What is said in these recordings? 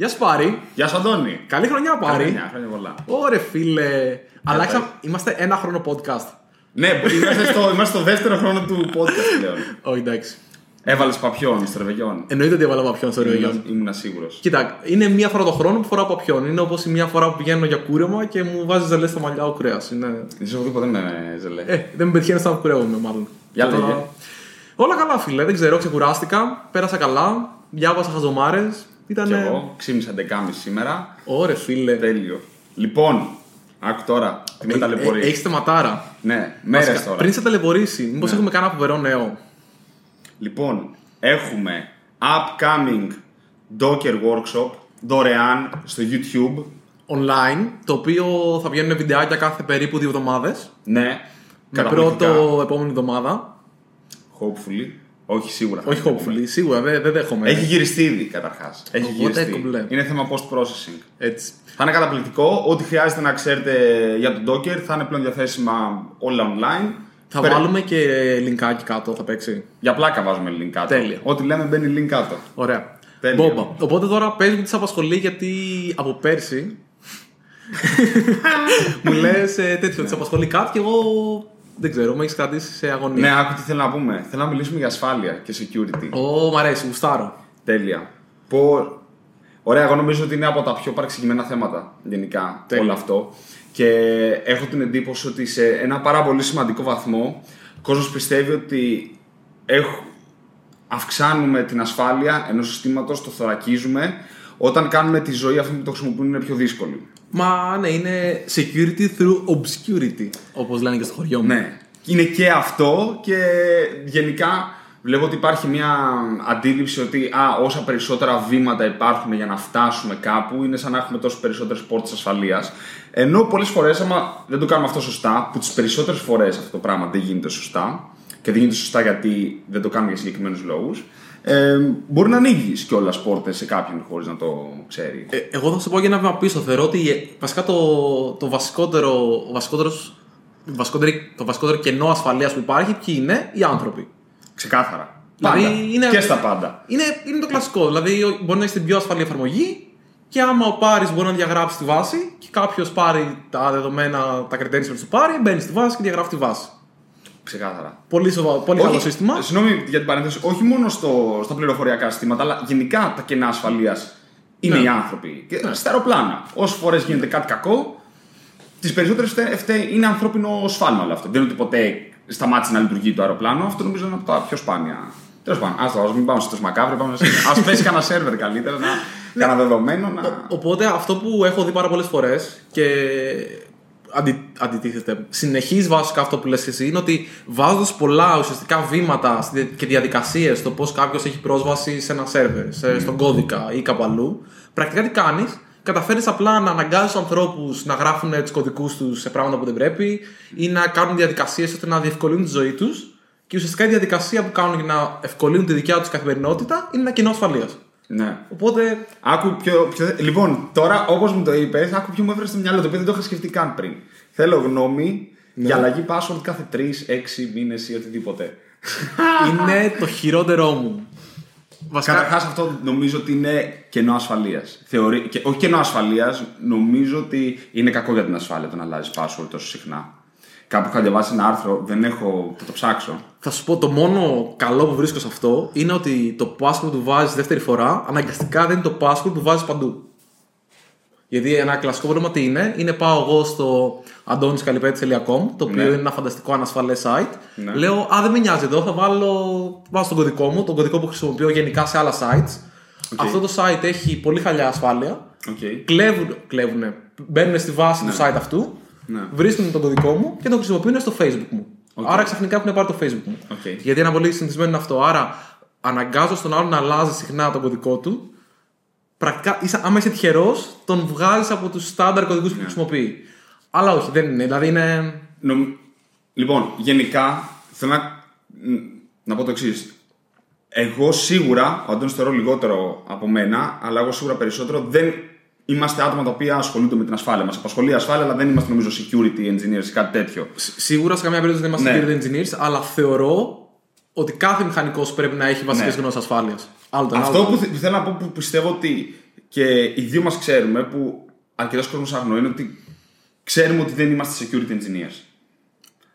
Γεια σου Πάρη. Γεια σου Αντώνη. Καλή χρονιά Πάρη. Χρόνια, χρόνια πολλά. Ωρε φίλε. Αλλάξα... πες. Είμαστε ένα χρόνο podcast. Ναι, είμαστε στο, είμαστε στο δεύτερο χρόνο του podcast πλέον. Όχι εντάξει. Έβαλες παπιόν στο ρεβεγιόν. Εννοείται ότι έβαλα παπιόν στο ρεγιόν. Ήμουν σίγουρος. Κοίτα, είναι μία φορά το χρόνο που φοράω παπιόν. Είναι όπως η μία φορά που πηγαίνω για κούρεμα και μου βάζει ζελές στα μαλλιά ο κρέας. Είναι... Εσύ έχω δει ποτέ με ζελέ. Ε, δεν με πετυχαίνεις να κουρεύομαι μάλλον. Για Και λέγε. Όλα καλά, φίλε. Δεν ξέρω, ξεκουράστηκα. Πέρασα καλά. Διάβασα χαζομάρες. Ήταν. Κι εγώ ξύπνησα 11.30 σήμερα. Ωρε φίλε. Τέλειο. Λοιπόν, άκου τώρα τι με ταλαιπωρείς. Έχεις θεματάρα. Ναι, μέρες Βασικά, τώρα. Πριν σε ταλαιπωρήσει, μήπως Ναι. έχουμε κανένα φοβερό νέο; Λοιπόν, έχουμε upcoming Docker workshop δωρεάν στο YouTube. Online, το οποίο θα βγαίνουν βιντεάκια κάθε περίπου δύο εβδομάδες. Ναι, Με καταπληκτικά. πρώτο επόμενη εβδομάδα. Hopefully. Όχι σίγουρα. θα Όχι το πούμε. hopefully, σίγουρα δεν, δεν δέχομαι. Έχει γυριστεί ήδη καταρχάς. Έχει Οπότε γυριστεί. κομπλέ. Είναι θέμα post-processing. Έτσι. Θα είναι καταπληκτικό. Ό,τι χρειάζεται να ξέρετε για τον Docker θα είναι πλέον διαθέσιμα όλα online. Θα Περι- βάλουμε και linkάκι κάτω, θα παίξει. Για πλάκα βάζουμε link κάτω. Τέλεια. Ό,τι λέμε μπαίνει link κάτω. Ωραία. Τέλεια. Μπόμπα. Οπότε τώρα πες μου τι σε απασχολεί γιατί από πέρσι μου λες τέτοιο, ότι σε απασχολεί κάτι και εγώ δεν ξέρω, με έχεις κρατήσει σε αγωνία. Ναι, άκου τι θέλω να πούμε. Θέλω να μιλήσουμε για ασφάλεια και security. Ω, μ' αρέσει, γουστάρω. Τέλεια. Πω... Ωραία, εγώ νομίζω ότι είναι από τα πιο παρεξηγημένα θέματα γενικά Τέλεια. όλο αυτό. Και έχω την εντύπωση ότι σε ένα πάρα πολύ σημαντικό βαθμό ο κόσμος πιστεύει ότι έχ- αυξάνουμε την ασφάλεια ενός συστήματος, το θωρακίζουμε, όταν κάνουμε τη ζωή αυτή που το χρησιμοποιούν είναι πιο δύσκολη. Μα ναι, είναι security through obscurity, όπως λένε και στο χωριό μου. Ναι. Είναι και αυτό και γενικά βλέπω ότι υπάρχει μια αντίληψη ότι α, όσα περισσότερα βήματα υπάρχουν για να φτάσουμε κάπου είναι σαν να έχουμε τόσο περισσότερες πόρτες ασφαλείας. Ενώ πολλές φορές, άμα δεν το κάνουμε αυτό σωστά, που τις περισσότερες φορές αυτό το πράγμα δεν γίνεται σωστά και δεν γίνεται σωστά γιατί δεν το κάνουμε για συγκεκριμένους λόγους, ε, μπορεί να ανοίγει κιόλας πόρτες σε κάποιον χωρίς να το ξέρει. Ε, εγώ θα σου πω για ένα βήμα πίσω. Θεωρώ ότι ε, βασικά το, το βασικότερο, ο βασικότερος, η βασικότερη- το βασικότερο κενό ασφαλείας που υπάρχει, ποιοι είναι; Οι άνθρωποι. Ξεκάθαρα. Δηλαδή, Πάντα. είναι- Και στα πάντα. Είναι, είναι το κλασικό. Δηλαδή, ο- μπορεί να έχεις την πιο ασφαλή εφαρμογή και άμα ο πάρει μπορεί να διαγράψει τη βάση και κάποιος πάρει τα δεδομένα, τα credentials του πάρει, μπαίνει στη βάση και διαγράφει τη βάση. Ξεκάθαρα. Πολύ, σοβα, πολύ καλό σύστημα. Συγγνώμη για την παρένθεση, όχι μόνο στο, στα πληροφοριακά συστήματα, αλλά γενικά τα κενά ασφαλείας είναι Ναι. οι άνθρωποι. Και στα αεροπλάνα. Όσες φορές γίνεται κάτι κακό, τις περισσότερες φταίει είναι ανθρώπινο σφάλμα όλο αυτό. Δεν είναι ότι ποτέ σταμάτησε να λειτουργεί το αεροπλάνο. Αυτό νομίζω είναι από τα πιο σπάνια. Τέλος πάντων, ας μην πάμε στο μακάβριο, πάμε σε. Α πέσει κανένα σερβερ καλύτερα, να, κανένα δεδομένο να. Οπότε αυτό που έχω δει πάρα πολλές φορές και αντι, αντιτίθεται, συνεχίζει βασικά αυτό που λες και εσύ, είναι ότι βάζοντας πολλά ουσιαστικά βήματα στη- και διαδικασίες στο πώς κάποιος έχει πρόσβαση σε ένα σερβερ, σε, στον κώδικα ή κάπου αλλού, πρακτικά τι κάνεις, καταφέρει απλά να αναγκάζεις τους ανθρώπους να γράφουν τους κωδικούς τους σε πράγματα που δεν πρέπει ή να κάνουν διαδικασίες ώστε να διευκολύνουν τη ζωή τους. Και ουσιαστικά η διαδικασία που κάνουν για να ευκολύνουν τη δικιά τους καθημερινότητα είναι ένα κοινό ασφαλείας. Ναι. Οπότε Άκου πιο, πιο... Λοιπόν, τώρα όπως μου το είπες, άκου πιο μου έφερε στο μυαλό το οποίο δεν το είχα σκεφτεί καν πριν. Θέλω γνώμη για αλλαγή password κάθε 3, 6 μήνες ή οτιδήποτε. είναι το χειρότερό μου. Βασικά, Καταρχάς, αυτό νομίζω ότι είναι κενό ασφαλείας. Θεωρεί... Και, όχι κενό ασφαλείας, νομίζω ότι είναι κακό για την ασφάλεια το να αλλάζει password τόσο συχνά. Κάπου είχα διαβάσει ένα άρθρο, δεν έχω. θα το ψάξω. θα σου πω το μόνο καλό που βρίσκω σε αυτό είναι ότι το password που βάζεις δεύτερη φορά αναγκαστικά δεν είναι το password που βάζεις παντού. Γιατί ένα κλασικό πρόβλημα τι είναι, είναι πάω εγώ στο antoniscalipeti.com, το οποίο Ναι. είναι ένα φανταστικό ανασφαλές site. Ναι. Λέω, Α, δεν με νοιάζει εδώ, θα βάλω, βάζω τον κωδικό μου, τον κωδικό που χρησιμοποιώ γενικά σε άλλα sites. Αυτό το site έχει πολύ χάλια ασφάλεια. Okay. Κλέβουν, κλέβουνε, μπαίνουν στη βάση του site αυτού, Ναι. βρίσκουν τον κωδικό μου και τον χρησιμοποιούν στο Facebook μου. Οκ. Άρα ξαφνικά έχουν πάρει το Facebook μου. Οκ. Γιατί είναι πολύ συνηθισμένο είναι αυτό. Άρα αναγκάζοντας τον άλλον να αλλάζει συχνά τον κωδικό του. Πρακτικά, είσαι, άμα είσαι τυχερός, τον βγάζεις από τους στάνταρ κωδικούς Ναι. που χρησιμοποιεί. Αλλά όχι, δεν είναι. Δηλαδή είναι. Νομ- Λοιπόν, γενικά θέλω να, να πω το εξής. Εγώ σίγουρα, ο Αντώνης θεωρώ λιγότερο από μένα, αλλά εγώ σίγουρα περισσότερο, δεν είμαστε άτομα τα οποία ασχολούνται με την ασφάλεια. Μας απασχολεί η ασφάλεια, αλλά δεν είμαστε νομίζω security engineers ή κάτι τέτοιο. σ- Σίγουρα σε καμία περίπτωση δεν είμαστε Ναι. security engineers, αλλά θεωρώ ότι κάθε μηχανικός πρέπει να έχει βασικές Ναι. γνώσεις ασφάλειας. Άλλο το ένα, Αυτό άλλο το που, άλλο. θε- που θέλω να πω που πιστεύω ότι Και οι δύο μας ξέρουμε που αρκετός κόσμος αγνοεί είναι ότι ξέρουμε ότι δεν είμαστε security engineers.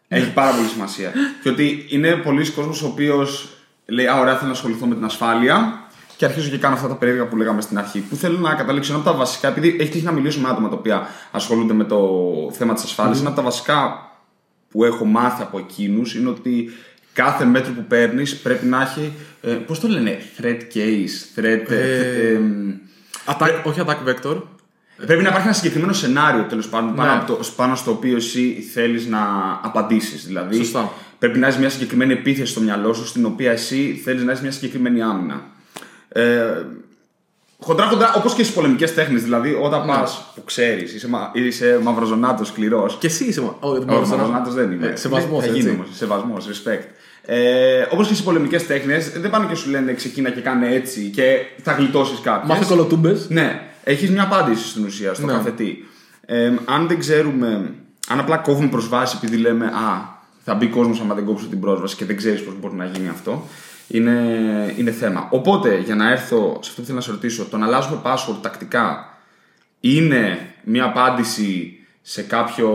Έχει πάρα πολύ σημασία. και ότι είναι πολλοί κόσμος ο οποίος λέει: Α, ωραία, θέλω να ασχοληθώ με την ασφάλεια. Και αρχίζω και κάνω αυτά τα περίεργα που λέγαμε στην αρχή. Που θέλω να καταλήξω ένα από τα βασικά, επειδή έχει τύχει να μιλήσω με άτομα τα οποία ασχολούνται με το θέμα της ασφάλειας. Ένα από τα βασικά που έχω μάθει από εκείνους είναι ότι κάθε μέτρο που παίρνεις πρέπει να έχει. Ε, Πώς το λένε, threat case, threat. Ε, ε, ε, Attack, όχι attack vector. Πρέπει να υπάρχει ένα συγκεκριμένο σενάριο τέλος πάντων πάνω, Ναι. από το- πάνω στο οποίο εσύ θέλεις να απαντήσεις. Δηλαδή, Σωστά. πρέπει να έχεις μια συγκεκριμένη επίθεση στο μυαλό σου, στην οποία εσύ θέλεις να έχεις μια συγκεκριμένη άμυνα. Ε, χοντρά χοντρά, όπως και στις πολεμικές τέχνες. Δηλαδή, όταν Ναι. πας που ξέρεις, είσαι, μα, είσαι μαυροζωνάτος σκληρός. Και εσύ είσαι. μα- Όχι, δεν Όχι, μπορώ να- μαυροζωνάτος δεν είμαι. Ε, Σεβασμός, Θα έτσι. γίνει όμως. Σεβασμός, respect. Ε, όπως και στις πολεμικές τέχνες, δεν πάνε και σου λένε ξεκίνα και κάνε έτσι και θα γλιτώσεις κάποιον. Μάθε κολοτούμπες. Ναι, έχεις μια απάντηση στην ουσία στο Ναι. κάθε τι. Ε, αν δεν ξέρουμε, αν απλά κόβουμε προσβάσεις επειδή λέμε Α, θα μπει κόσμος άμα δεν κόψω την πρόσβαση και δεν ξέρεις πώς μπορεί να γίνει αυτό, είναι, είναι θέμα. Οπότε, για να έρθω σε αυτό που θέλω να σε ρωτήσω, το να αλλάζουμε password τακτικά είναι μια απάντηση σε κάποιο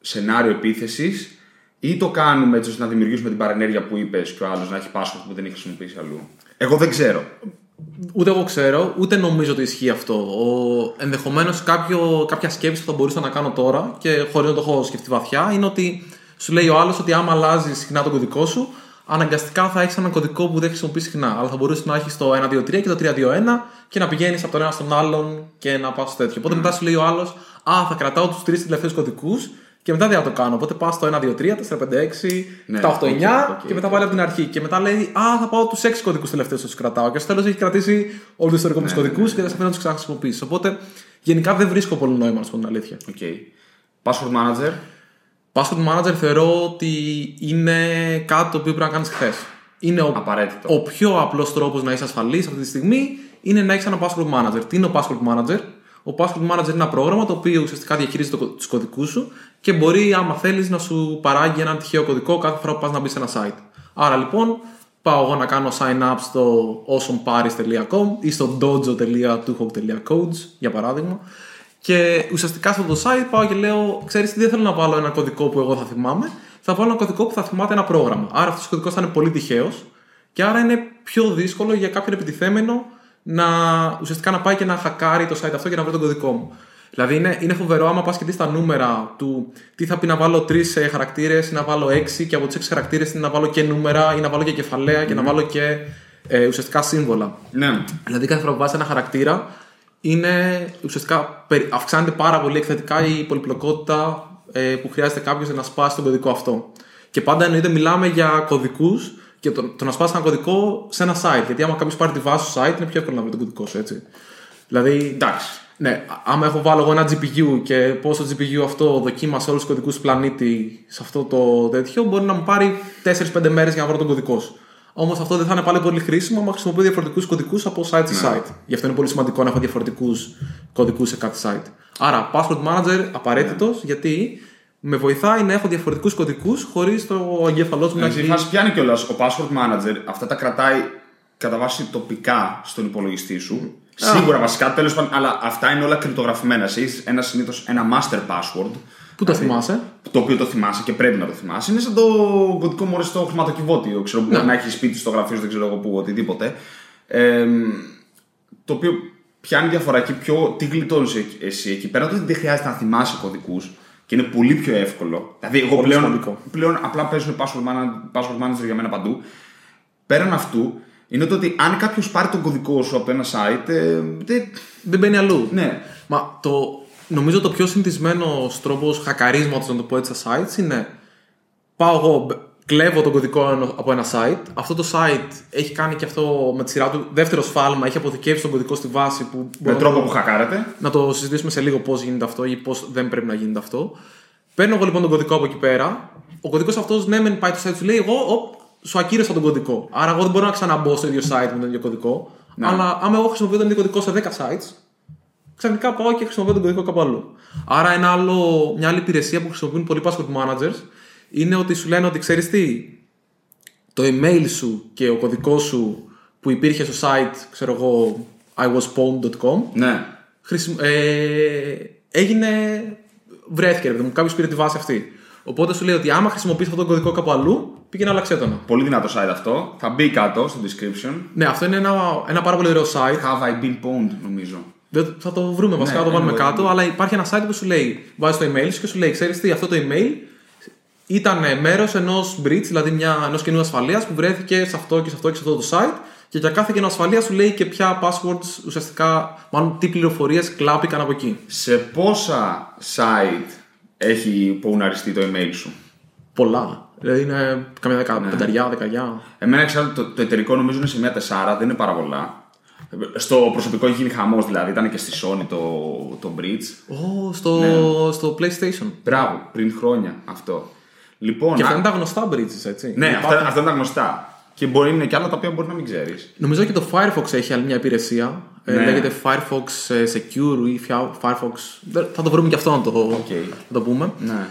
σενάριο επίθεσης ή το κάνουμε έτσι ώστε να δημιουργήσουμε την παρενέργεια που είπες και ο άλλος να έχει password που δεν έχει χρησιμοποιήσει αλλού; Εγώ δεν ξέρω. Ούτε εγώ ξέρω, ούτε νομίζω ότι ισχύει αυτό. Ο... Ενδεχομένως κάποια σκέψη που θα μπορούσα να κάνω τώρα και χωρίς να το έχω σκεφτεί βαθιά είναι ότι σου λέει ο άλλος ότι άμα αλλάζεις συχνά τον κωδικό σου, αναγκαστικά θα έχεις έναν κωδικό που δεν χρησιμοποιείς συχνά. Αλλά θα μπορούσες να έχεις το 1-2-3 και το 3-2-1 και να πηγαίνεις από τον ένα στον άλλον και να πας τέτοιο. Οπότε μετά σου λέει ο άλλος, Α, θα κρατάω τους τρεις τελευταίους κωδικούς και μετά δεν θα το κάνω. Οπότε πας στο 1-2-3, 4-5-6, 7-8-9 Ναι, οκ, οκ, και μετά πάλι από την αρχή. Και μετά λέει, Α, θα πάω τους 6 κωδικούς τελευταίους τους κρατάω. Και στο τέλος έχει κρατήσει όλο το ιστορικό με τους κωδικούς και δεν σε αφήνω να τους ξαναχρησιμοποιήσεις. Οπότε γενικά δεν βρίσκω πολύ νόημα, να σου πω την αλήθεια. Okay. Password manager. Password manager θεωρώ ότι είναι κάτι το οποίο πρέπει να κάνεις χθες. Είναι ο, Απαραίτητο. ο πιο απλός τρόπος να είσαι ασφαλής αυτή τη στιγμή είναι να έχεις ένα password manager. Τι είναι ο password manager? Ο password manager είναι ένα πρόγραμμα το οποίο ουσιαστικά διαχειρίζεται τους κωδικούς σου και μπορεί, άμα θέλεις, να σου παράγει έναν τυχαίο κωδικό κάθε φορά που πας να μπεις σε ένα site. Άρα λοιπόν, πάω εγώ να κάνω sign up στο awesomeparis.com ή στο dojo.tuhawk.codes για παράδειγμα. Και ουσιαστικά σε αυτό το site πάω και λέω: Ξέρεις τι, δεν θέλω να βάλω ένα κωδικό που εγώ θα θυμάμαι. Θα βάλω ένα κωδικό που θα θυμάται ένα πρόγραμμα. Άρα αυτός ο κωδικός θα είναι πολύ τυχαίος και άρα είναι πιο δύσκολο για κάποιον επιτιθέμενο να ουσιαστικά να πάει και να χακάρει το site αυτό και να βρει τον κωδικό μου. Δηλαδή είναι, είναι φοβερό άμα πας και δεις τα νούμερα του τι θα πει να βάλω τρεις χαρακτήρες ή να βάλω έξι και από τους έξι χαρακτήρες είναι να βάλω και νούμερα ή να βάλω και κεφαλαία και να βάλω και ε, ουσιαστικά σύμβολα. Ναι. Δηλαδή κάθε φορά που βάζεις ένα χαρακτήρα είναι ουσιαστικά περι- αυξάνεται πάρα πολύ εκθετικά η πολυπλοκότητα ε, που χρειάζεται κάποιος για να σπάσει τον κωδικό αυτό. Και πάντα εννοείται μιλάμε για κωδικούς και το, το να σπάσει ένα κωδικό σε ένα site. Γιατί άμα κάποιος πάρει τη βάση του site είναι πιο εύκολο να βρει τον κωδικό σου, έτσι. Δηλαδή, Εντάξει. ναι, άμα έχω βάλω εγώ ένα GPU και πω το GPU αυτό δοκίμασε όλους τους κωδικούς του πλανήτη σε αυτό το τέτοιο, μπορεί να μου πάρει 4-5 μέρες για να βρω τον κωδικό σου. Όμως αυτό δεν θα είναι πάλι πολύ χρήσιμο άμα χρησιμοποιώ διαφορετικούς κωδικούς από site σε site. Γι' αυτό είναι πολύ σημαντικό να έχω διαφορετικούς κωδικούς σε κάθε site. Άρα, password manager απαραίτητος γιατί με βοηθάει να έχω διαφορετικούς κωδικούς χωρίς το εγκέφαλός μου να Στη έχει. φάση πιάνει κιόλας ο password manager, αυτά τα κρατάει κατά βάση τοπικά στον υπολογιστή σου. Σίγουρα βασικά, τέλος πάντων, αλλά αυτά είναι όλα κρυπτογραφημένα. Εσύ έχεις ένα συνήθως ένα master password, Πού το θυμάσαι; το οποίο το θυμάσαι και πρέπει να το θυμάσαι. Είναι σαν το κωδικό μόλι στο χρηματοκιβώτιο. Ξέρω, που μπορεί να έχεις σπίτι στο γραφείο, σου, δεν ξέρω εγώ πού, οτιδήποτε. Ε, το οποίο πιάνει διαφορά και πιο. Τι γλιτώνεις εσύ εκεί πέρα, ότι δεν χρειάζεται να θυμάσαι κωδικούς και είναι πολύ πιο εύκολο. Δηλαδή, εγώ Πολύ πλέον, σημαντικό. πλέον απλά παίζουν password manager, password manager για μένα παντού. Πέραν αυτού, είναι το ότι αν κάποιος πάρει τον κωδικό σου από ένα site. Ε, δεν- Δεν μπαίνει αλλού. ναι, Μα το, νομίζω το πιο συνηθισμένο τρόπο χακαρίσματος, να το πω έτσι, στα sites είναι πάω εγώ, μπ- κλέβω τον κωδικό ενό- από ένα site. Αυτό το site έχει κάνει και αυτό με τη σειρά του δεύτερο σφάλμα, έχει αποθηκεύσει τον κωδικό στη βάση που με μπορώ τρόπο να, που χακάρετε. να το συζητήσουμε σε λίγο πώς γίνεται αυτό ή πώς δεν πρέπει να γίνεται αυτό. Παίρνω εγώ λοιπόν τον κωδικό από εκεί πέρα. Ο κωδικός αυτός, ναι, μεν πάει το site, σου λέει εγώ οπ, σου ακύρωσα τον κωδικό. Άρα εγώ δεν μπορώ να ξαναμπω στο ίδιο site με τον ίδιο κωδικό. Αλλά άμα εγώ χρησιμοποιώ τον ίδιο κωδικό σε 10 sites, ξαφνικά πάω και χρησιμοποιώ τον κωδικό κάπου αλλού. Άρα ένα άλλο, μια άλλη υπηρεσία που χρησιμοποιούν πολλοί password managers είναι ότι σου λένε ότι ξέρεις τι, το email σου και ο κωδικός σου που υπήρχε στο site, ξέρω εγώ, iwaspawned.com Ναι. χρησιμ- ε, έγινε. βρέθηκε ρε παιδί μου, κάποιος πήρε τη βάση αυτή. Οπότε σου λέει ότι άμα χρησιμοποιήσει αυτόν τον κωδικό κάπου αλλού, πήγαινε άλλαξε τον. Πολύ δυνατό site αυτό. Θα μπει κάτω στο description. Ναι, αυτό είναι ένα, ένα πάρα πολύ ωραίο site. Have I been pwned, νομίζω. Δεν- θα το βρούμε βασικά, Ναι, θα το βάλουμε anyway. κάτω. Αλλά υπάρχει ένα site που σου λέει, βάζει το email σου και σου λέει, ξέρεις τι, αυτό το email ήταν μέρος ενός breach, δηλαδή ενός καινού ασφαλείας που βρέθηκε σε αυτό και σε αυτό και σε αυτό το site. Και για κάθε καινό ασφαλεία σου λέει και ποια passwords ουσιαστικά, μάλλον τι πληροφορίες κλάπηκαν από εκεί. Σε πόσα site έχει πουναριστεί το email σου; Πολλά. Δηλαδή είναι καμιά δεκα, Ναι. πενταριά, δεκαριά. Εμένα εξάλλου το, το εταιρικό νομίζω είναι σε μια τεσσάρα, δεν είναι πάρα πολλά. Στο προσωπικό έχει γίνει χαμός δηλαδή, ήταν και στη Sony το, το bridge. Ω, στο, Ναι. στο PlayStation. Μπράβο, πριν χρόνια αυτό. Λοιπόν, Και αυτά α- είναι τα γνωστά bridges, έτσι. ναι, Υπάρχουν- αυτά, αυτά είναι τα γνωστά. Και μπορεί να είναι και άλλα τα οποία μπορεί να μην ξέρεις. Νομίζω και το Firefox έχει άλλη μια υπηρεσία. Ε, Ναι. λέγεται Firefox ε, Secure ή Fia- Firefox. δεν- Θα το βρούμε και αυτό να το, να το πούμε. Ναι.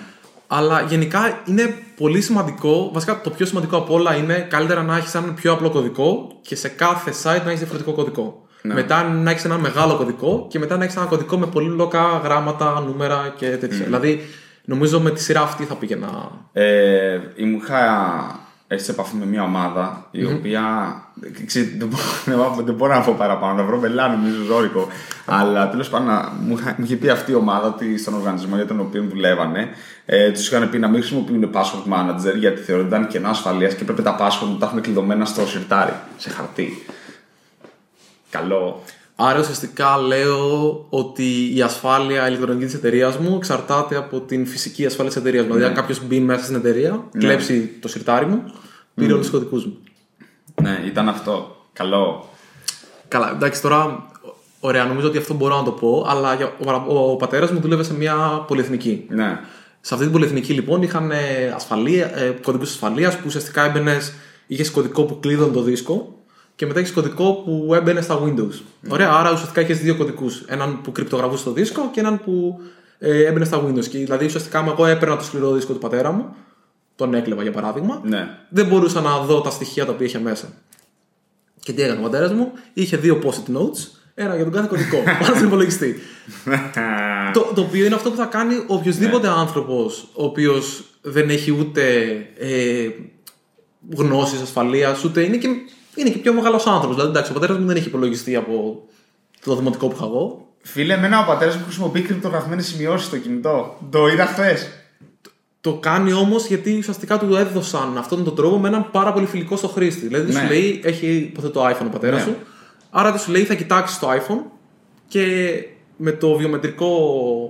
Αλλά γενικά είναι πολύ σημαντικό. Βασικά το πιο σημαντικό από όλα είναι καλύτερα να έχεις έναν πιο απλό κωδικό και σε κάθε site να έχεις διαφορετικό κωδικό. Ναι. Μετά να έχεις ένα μεγάλο κωδικό και μετά να έχεις ένα κωδικό με πολύπλοκα γράμματα, νούμερα και τέτοια. Δηλαδή νομίζω με τη σειρά αυτή θα πήγαινα. Ε, ήμουν είχα έρθει σε επαφή με μια ομάδα η οποία. ξέρετε, δεν, μπορώ, δεν μπορώ να πω παραπάνω, να βρω μελά νομίζω ζώρικο. Αλλά τέλος πάντων να- μου, είχα- μου είχε πει αυτή η ομάδα ότι στον οργανισμό για τον οποίο δουλεύανε ε, τους είχαν πει να μην χρησιμοποιούν password manager γιατί θεωρούνταν κενά ασφαλείας και πρέπει τα password να τα έχουν κλειδωμένα στο σιρτάρι, σε χαρτί. Καλό. Άρα ουσιαστικά λέω ότι η ασφάλεια ηλεκτρονικής της εταιρείας μου εξαρτάται από την φυσική ασφάλεια της εταιρείας μου. Δηλαδή, αν κάποιος μπει μέσα στην εταιρεία, κλέψει το σιρτάρι μου, πήρε όλους τους κωδικούς μου. Ναι, ήταν αυτό. Καλό. Καλά, εντάξει, τώρα ωραία, νομίζω ότι αυτό μπορώ να το πω, αλλά για- ο, παρα- ο, πατέρας μου δούλευε σε μια πολυεθνική. Ναι. Σε αυτή την πολυεθνική λοιπόν είχαν ασφαλεία, ε, κωδικούς ασφαλείας που ουσιαστικά έμπαινες, είχες κωδικό που κλείδωνε το δίσκο και μετά έχεις κωδικό που έμπαινε στα Windows. Ωραία, άρα ουσιαστικά είχες δύο κωδικούς. Έναν που κρυπτογραφούσε το δίσκο και έναν που ε, έμπαινε στα Windows. Και, δηλαδή ουσιαστικά, άμα εγώ έπαιρνα το σκληρό δίσκο του πατέρα μου, τον έκλεβα για παράδειγμα, Ναι. δεν μπορούσα να δω τα στοιχεία τα οποία είχε μέσα. Και τι έκανε ο πατέρας μου, είχε δύο post-it notes, ένα για τον κάθε κωδικό, πάνω στον υπολογιστή. το, το οποίο είναι αυτό που θα κάνει οποιοδήποτε Ναι. άνθρωπος ο οποίος δεν έχει ούτε ε, γνώσεις ασφαλείας, ούτε είναι και, είναι και πιο μεγάλος άνθρωπος. Δηλαδή, εντάξει, ο πατέρας μου δεν έχει υπολογιστεί από το δημοτικό που είχα εγώ. Φίλε, εμένα ο πατέρας μου χρησιμοποιεί κρυπτογραφημένες σημειώσεις στο κινητό. Το είδα χθες. Το κάνει όμως γιατί ουσιαστικά του έδωσαν αυτόν τον τρόπο με έναν πάρα πολύ φιλικό στο χρήστη. Δηλαδή, Ναι. σου λέει, έχει υποθέτω iPhone ο πατέρας Ναι. σου, άρα τι σου λέει θα κοιτάξεις το iPhone και με το βιομετρικό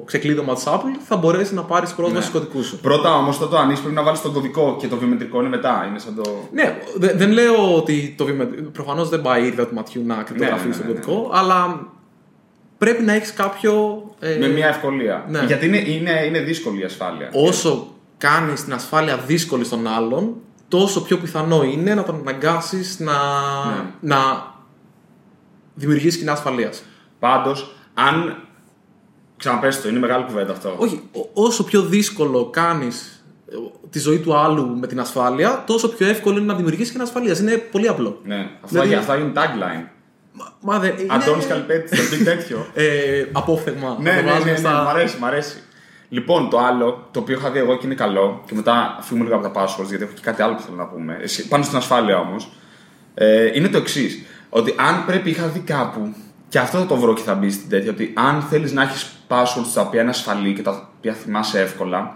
ξεκλείδωμα της Apple θα μπορέσεις να πάρεις πρόσβαση Ναι. στους κωδικούς σου. Πρώτα όμως το ανοίξει πρέπει να βάλεις τον κωδικό και το βιομετρικό είναι μετά. Είναι σαν το. Ναι, δε- δεν λέω ότι το βιομετρικό. Προφανώς δεν πάει ήρθα του ματιού να κρυπτογραφεί Ναι, ναι, ναι, τον ναι, κωδικό, αλλά πρέπει να έχεις κάποιο. ε, Με μια ευκολία. ναι. Γιατί είναι, είναι, είναι δύσκολη η ασφάλεια. Όσο κάνει την ασφάλεια δύσκολη στον άλλον, τόσο πιο πιθανό είναι να τον αναγκάσεις να, Ναι. να δημιουργήσεις κοινά ασφαλείας. Πάντως, αν. Ξαναπες το, είναι μεγάλη κουβέντα αυτό. Όχι, ό- όσο πιο δύσκολο κάνεις τη ζωή του άλλου με την ασφάλεια, τόσο πιο εύκολο είναι να δημιουργήσεις κοινά ασφαλείας. Είναι πολύ απλό. Ναι, αυτά, Δηλαδή- αυτά είναι tagline. Μα, μα δεν. είναι- Αντώνη Καλπέτης, θα πει τέτοιο. Ε, απόφθεγμα. ναι, Να ναι, το ναι, βάζουμε ναι, στα- μ' αρέσει, μ' αρέσει. Λοιπόν, το άλλο, το οποίο είχα δει εγώ και είναι καλό, και μετά φύγουμε λίγο από τα passwords, γιατί έχω και κάτι άλλο που θέλω να πούμε. Εσύ- Πάνω στην ασφάλεια όμως, ε, είναι το εξής. Ότι αν πρέπει, είχα δει κάπου, και αυτό θα το βρω και θα μπει στην τέτοια, ότι αν θέλεις να έχεις passwords τα οποία είναι ασφαλή και τα οποία θυμάσαι εύκολα,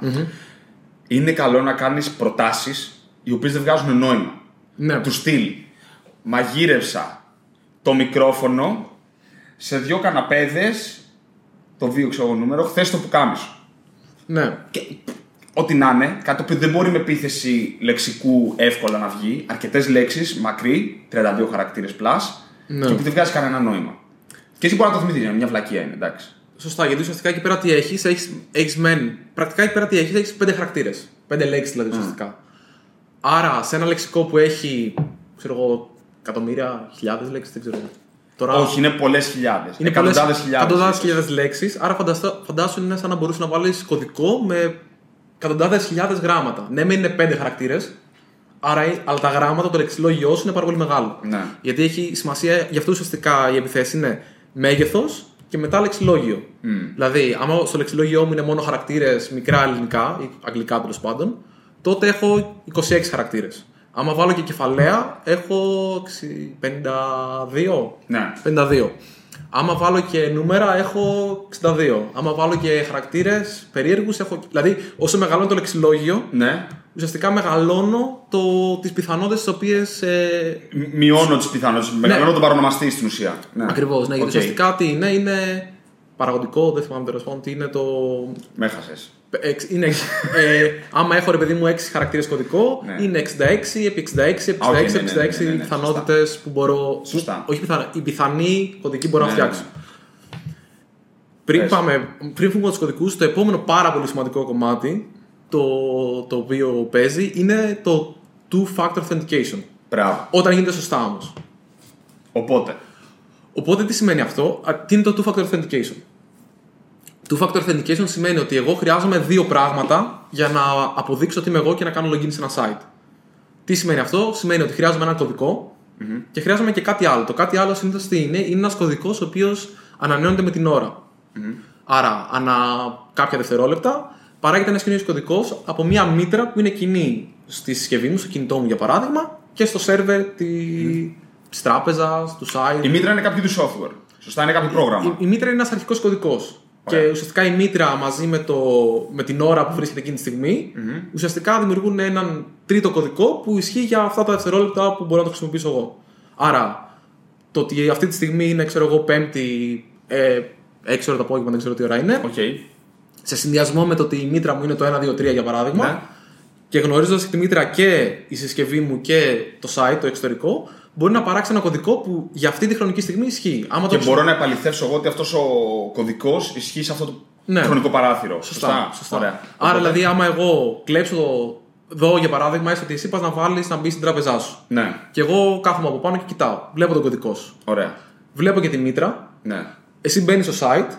είναι καλό να κάνεις προτάσεις οι οποίες δεν βγάζουν νόημα. Ναι. Του στυλ. Μαγείρευσα το μικρόφωνο σε δύο καναπέδες, το δύο ξέρω εγώ νούμερο, χθες το πουκάμισο. Ναι. Και ό,τι να είναι, κάτι το οποίο δεν μπορεί με επίθεση λεξικού εύκολα να βγει. Αρκετές λέξεις, μακρύ, 32 χαρακτήρες plus, Ναι. και που δεν βγάζει κανένα νόημα. Και εσύ μπορεί να το θυμηθείς, μια βλακία είναι, εντάξει. Σωστά, γιατί ουσιαστικά εκεί πέρα τι έχεις, έχεις έχεις μεν. Πρακτικά εκεί πέρα τι έχεις, έχεις πέντε χαρακτήρες. Πέντε λέξεις δηλαδή ουσιαστικά. Άρα σε ένα λεξικό που έχει, ξέρω εγώ, εκατομμύρια, χιλιάδες λέξεις, δεν ξέρω. Τώρα Όχι, είναι πολλές χιλιάδες. είναι Εκατοντάδες πολλές- χιλιάδες. εκατοντάδες χιλιάδες λέξεις. Άρα φανταστώ, φαντάσου είναι σαν να μπορούσες να βάλεις κωδικό με εκατοντάδες χιλιάδες γράμματα. Ναι, μεν είναι πέντε χαρακτήρες. Άρα, ε, αλλά τα γράμματα, το λεξιλόγιό σου είναι πάρα πολύ μεγάλο. Ναι. Γιατί έχει σημασία, γι' αυτό ουσιαστικά η επιθέση είναι μέγεθος και μετά λεξιλόγιο. Δηλαδή, άμα στο λεξιλόγιο μου είναι μόνο χαρακτήρες μικρά ελληνικά ή αγγλικά τέλος πάντων, τότε έχω 26 χαρακτήρες. Άμα βάλω και κεφαλαία, έχω ξι- 52. Ναι. 52. Άμα βάλω και νούμερα, έχω 62. Άμα βάλω και χαρακτήρες περίεργους, έχω. Δηλαδή, όσο μεγαλώνει το λεξιλόγιο, Ναι. ουσιαστικά μεγαλώνω το, τις πιθανότητες τις οποίες... Ε, Μ- Μειώνω τις πιθανότητες. Μεγαλώνω τον παρονομαστή στην ουσία. Ναι. Ακριβώς, ναι, γιατί Οκ. ουσιαστικά τι είναι, είναι παραγωγικό, δεν θυμάμαι τέλος πάντων τι είναι το... Με έχασες. εξ- Είναι, ε, άμα έχω ρε παιδί μου 6 χαρακτήρες κωδικό, Ναι. είναι 66 επί 66 επί 66 Α, οκ, ναι, επί ναι, ναι, 66 ναι, ναι, ναι, πιθανότητες που μπορώ... Σωστά. που- όχι πιθανά, οι πιθανοί κωδικοί μπορώ να Ναι, ναι, φτιάξω. Πριν, Πες. πάμε, πριν φύγουμε από τους κωδικούς, το επόμενο πάρα πολύ σημαντικό κομμάτι το, το οποίο παίζει είναι το two-factor authentication. Μπράβο. Όταν γίνεται σωστά όμως. Οπότε. Οπότε τι σημαίνει αυτό, Α, τι είναι το two-factor authentication; Two-factor authentication σημαίνει ότι εγώ χρειάζομαι δύο πράγματα για να αποδείξω ότι είμαι εγώ και να κάνω login σε ένα site. Τι σημαίνει αυτό, σημαίνει ότι χρειάζομαι ένα κωδικό και χρειάζομαι και κάτι άλλο. Το κάτι άλλο συνήθως τι είναι, είναι ένας κωδικός ο οποίος ανανεώνεται με την ώρα. Άρα, ανά κάποια δευτερόλεπτα παράγεται ένας καινούριο κωδικός από μια μήτρα που είναι κοινή στη συσκευή μου, στο κινητό μου για παράδειγμα, και στο σερβερ τη της τράπεζας, του site. Η μήτρα είναι κάποιο είδους software. Σωστά, είναι κάποιο πρόγραμμα. Η, η μήτρα είναι ένας αρχικός κωδικός. Και Ωραία. ουσιαστικά η μήτρα μαζί με, το, με την ώρα που βρίσκεται εκείνη τη στιγμή ουσιαστικά δημιουργούν έναν τρίτο κωδικό που ισχύει για αυτά τα δευτερόλεπτα που μπορώ να το χρησιμοποιήσω εγώ. Άρα, το ότι αυτή τη στιγμή είναι, ξέρω εγώ, Πέμπτη, ε, 6 ώρα το απόγευμα, δεν ξέρω τι ώρα είναι, Οκ. σε συνδυασμό με το ότι η μήτρα μου είναι το 1, 2, 3 για παράδειγμα, Ναι. και γνωρίζοντας τη μήτρα και η συσκευή μου και το site, το εξωτερικό, μπορεί να παράξει ένα κωδικό που για αυτή τη χρονική στιγμή ισχύει. Άμα Και το μπορώ να επαληθεύσω εγώ ότι αυτός ο κωδικός ισχύει σε αυτό το Ναι. χρονικό παράθυρο. Σωστά. σωστά. Ωραία. Άρα, Οπότε- δηλαδή, άμα εγώ κλέψω το. Δω για παράδειγμα, έστω ότι εσύ πας να βάλεις να μπεις στην τράπεζά σου. Ναι. Και εγώ κάθομαι από πάνω και κοιτάω. Βλέπω τον κωδικό σου. Ωραία. Βλέπω και τη μήτρα. Ναι. Εσύ μπαίνεις στο site.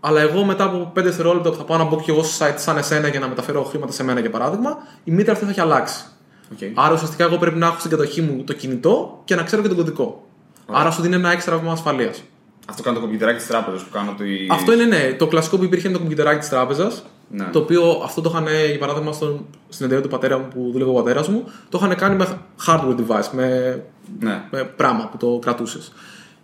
Αλλά εγώ μετά από 5 δευτερόλεπτα που θα πάω να μπω και εγώ στο site σαν εσένα για να μεταφέρω χρήματα σε μένα για παράδειγμα, η μήτρα αυτή θα έχει αλλάξει. Οκ. Άρα ουσιαστικά εγώ πρέπει να έχω στην κατοχή μου το κινητό και να ξέρω και τον κωδικό. Άρα σου δίνει ένα έξτρα βήμα ασφαλείας. Αυτό κάνω το κομπιουτεράκι της τράπεζας που κάνω. Το... Αυτό είναι ναι. Το κλασικό που υπήρχε είναι το κομπιουτεράκι της τράπεζας. Ναι. Το οποίο αυτό το είχαν, για παράδειγμα, στον, στην εταιρεία του πατέρα μου που δούλευε ο πατέρας μου, το είχαν κάνει με hardware device, με, Ναι. με πράγμα που το κρατούσες.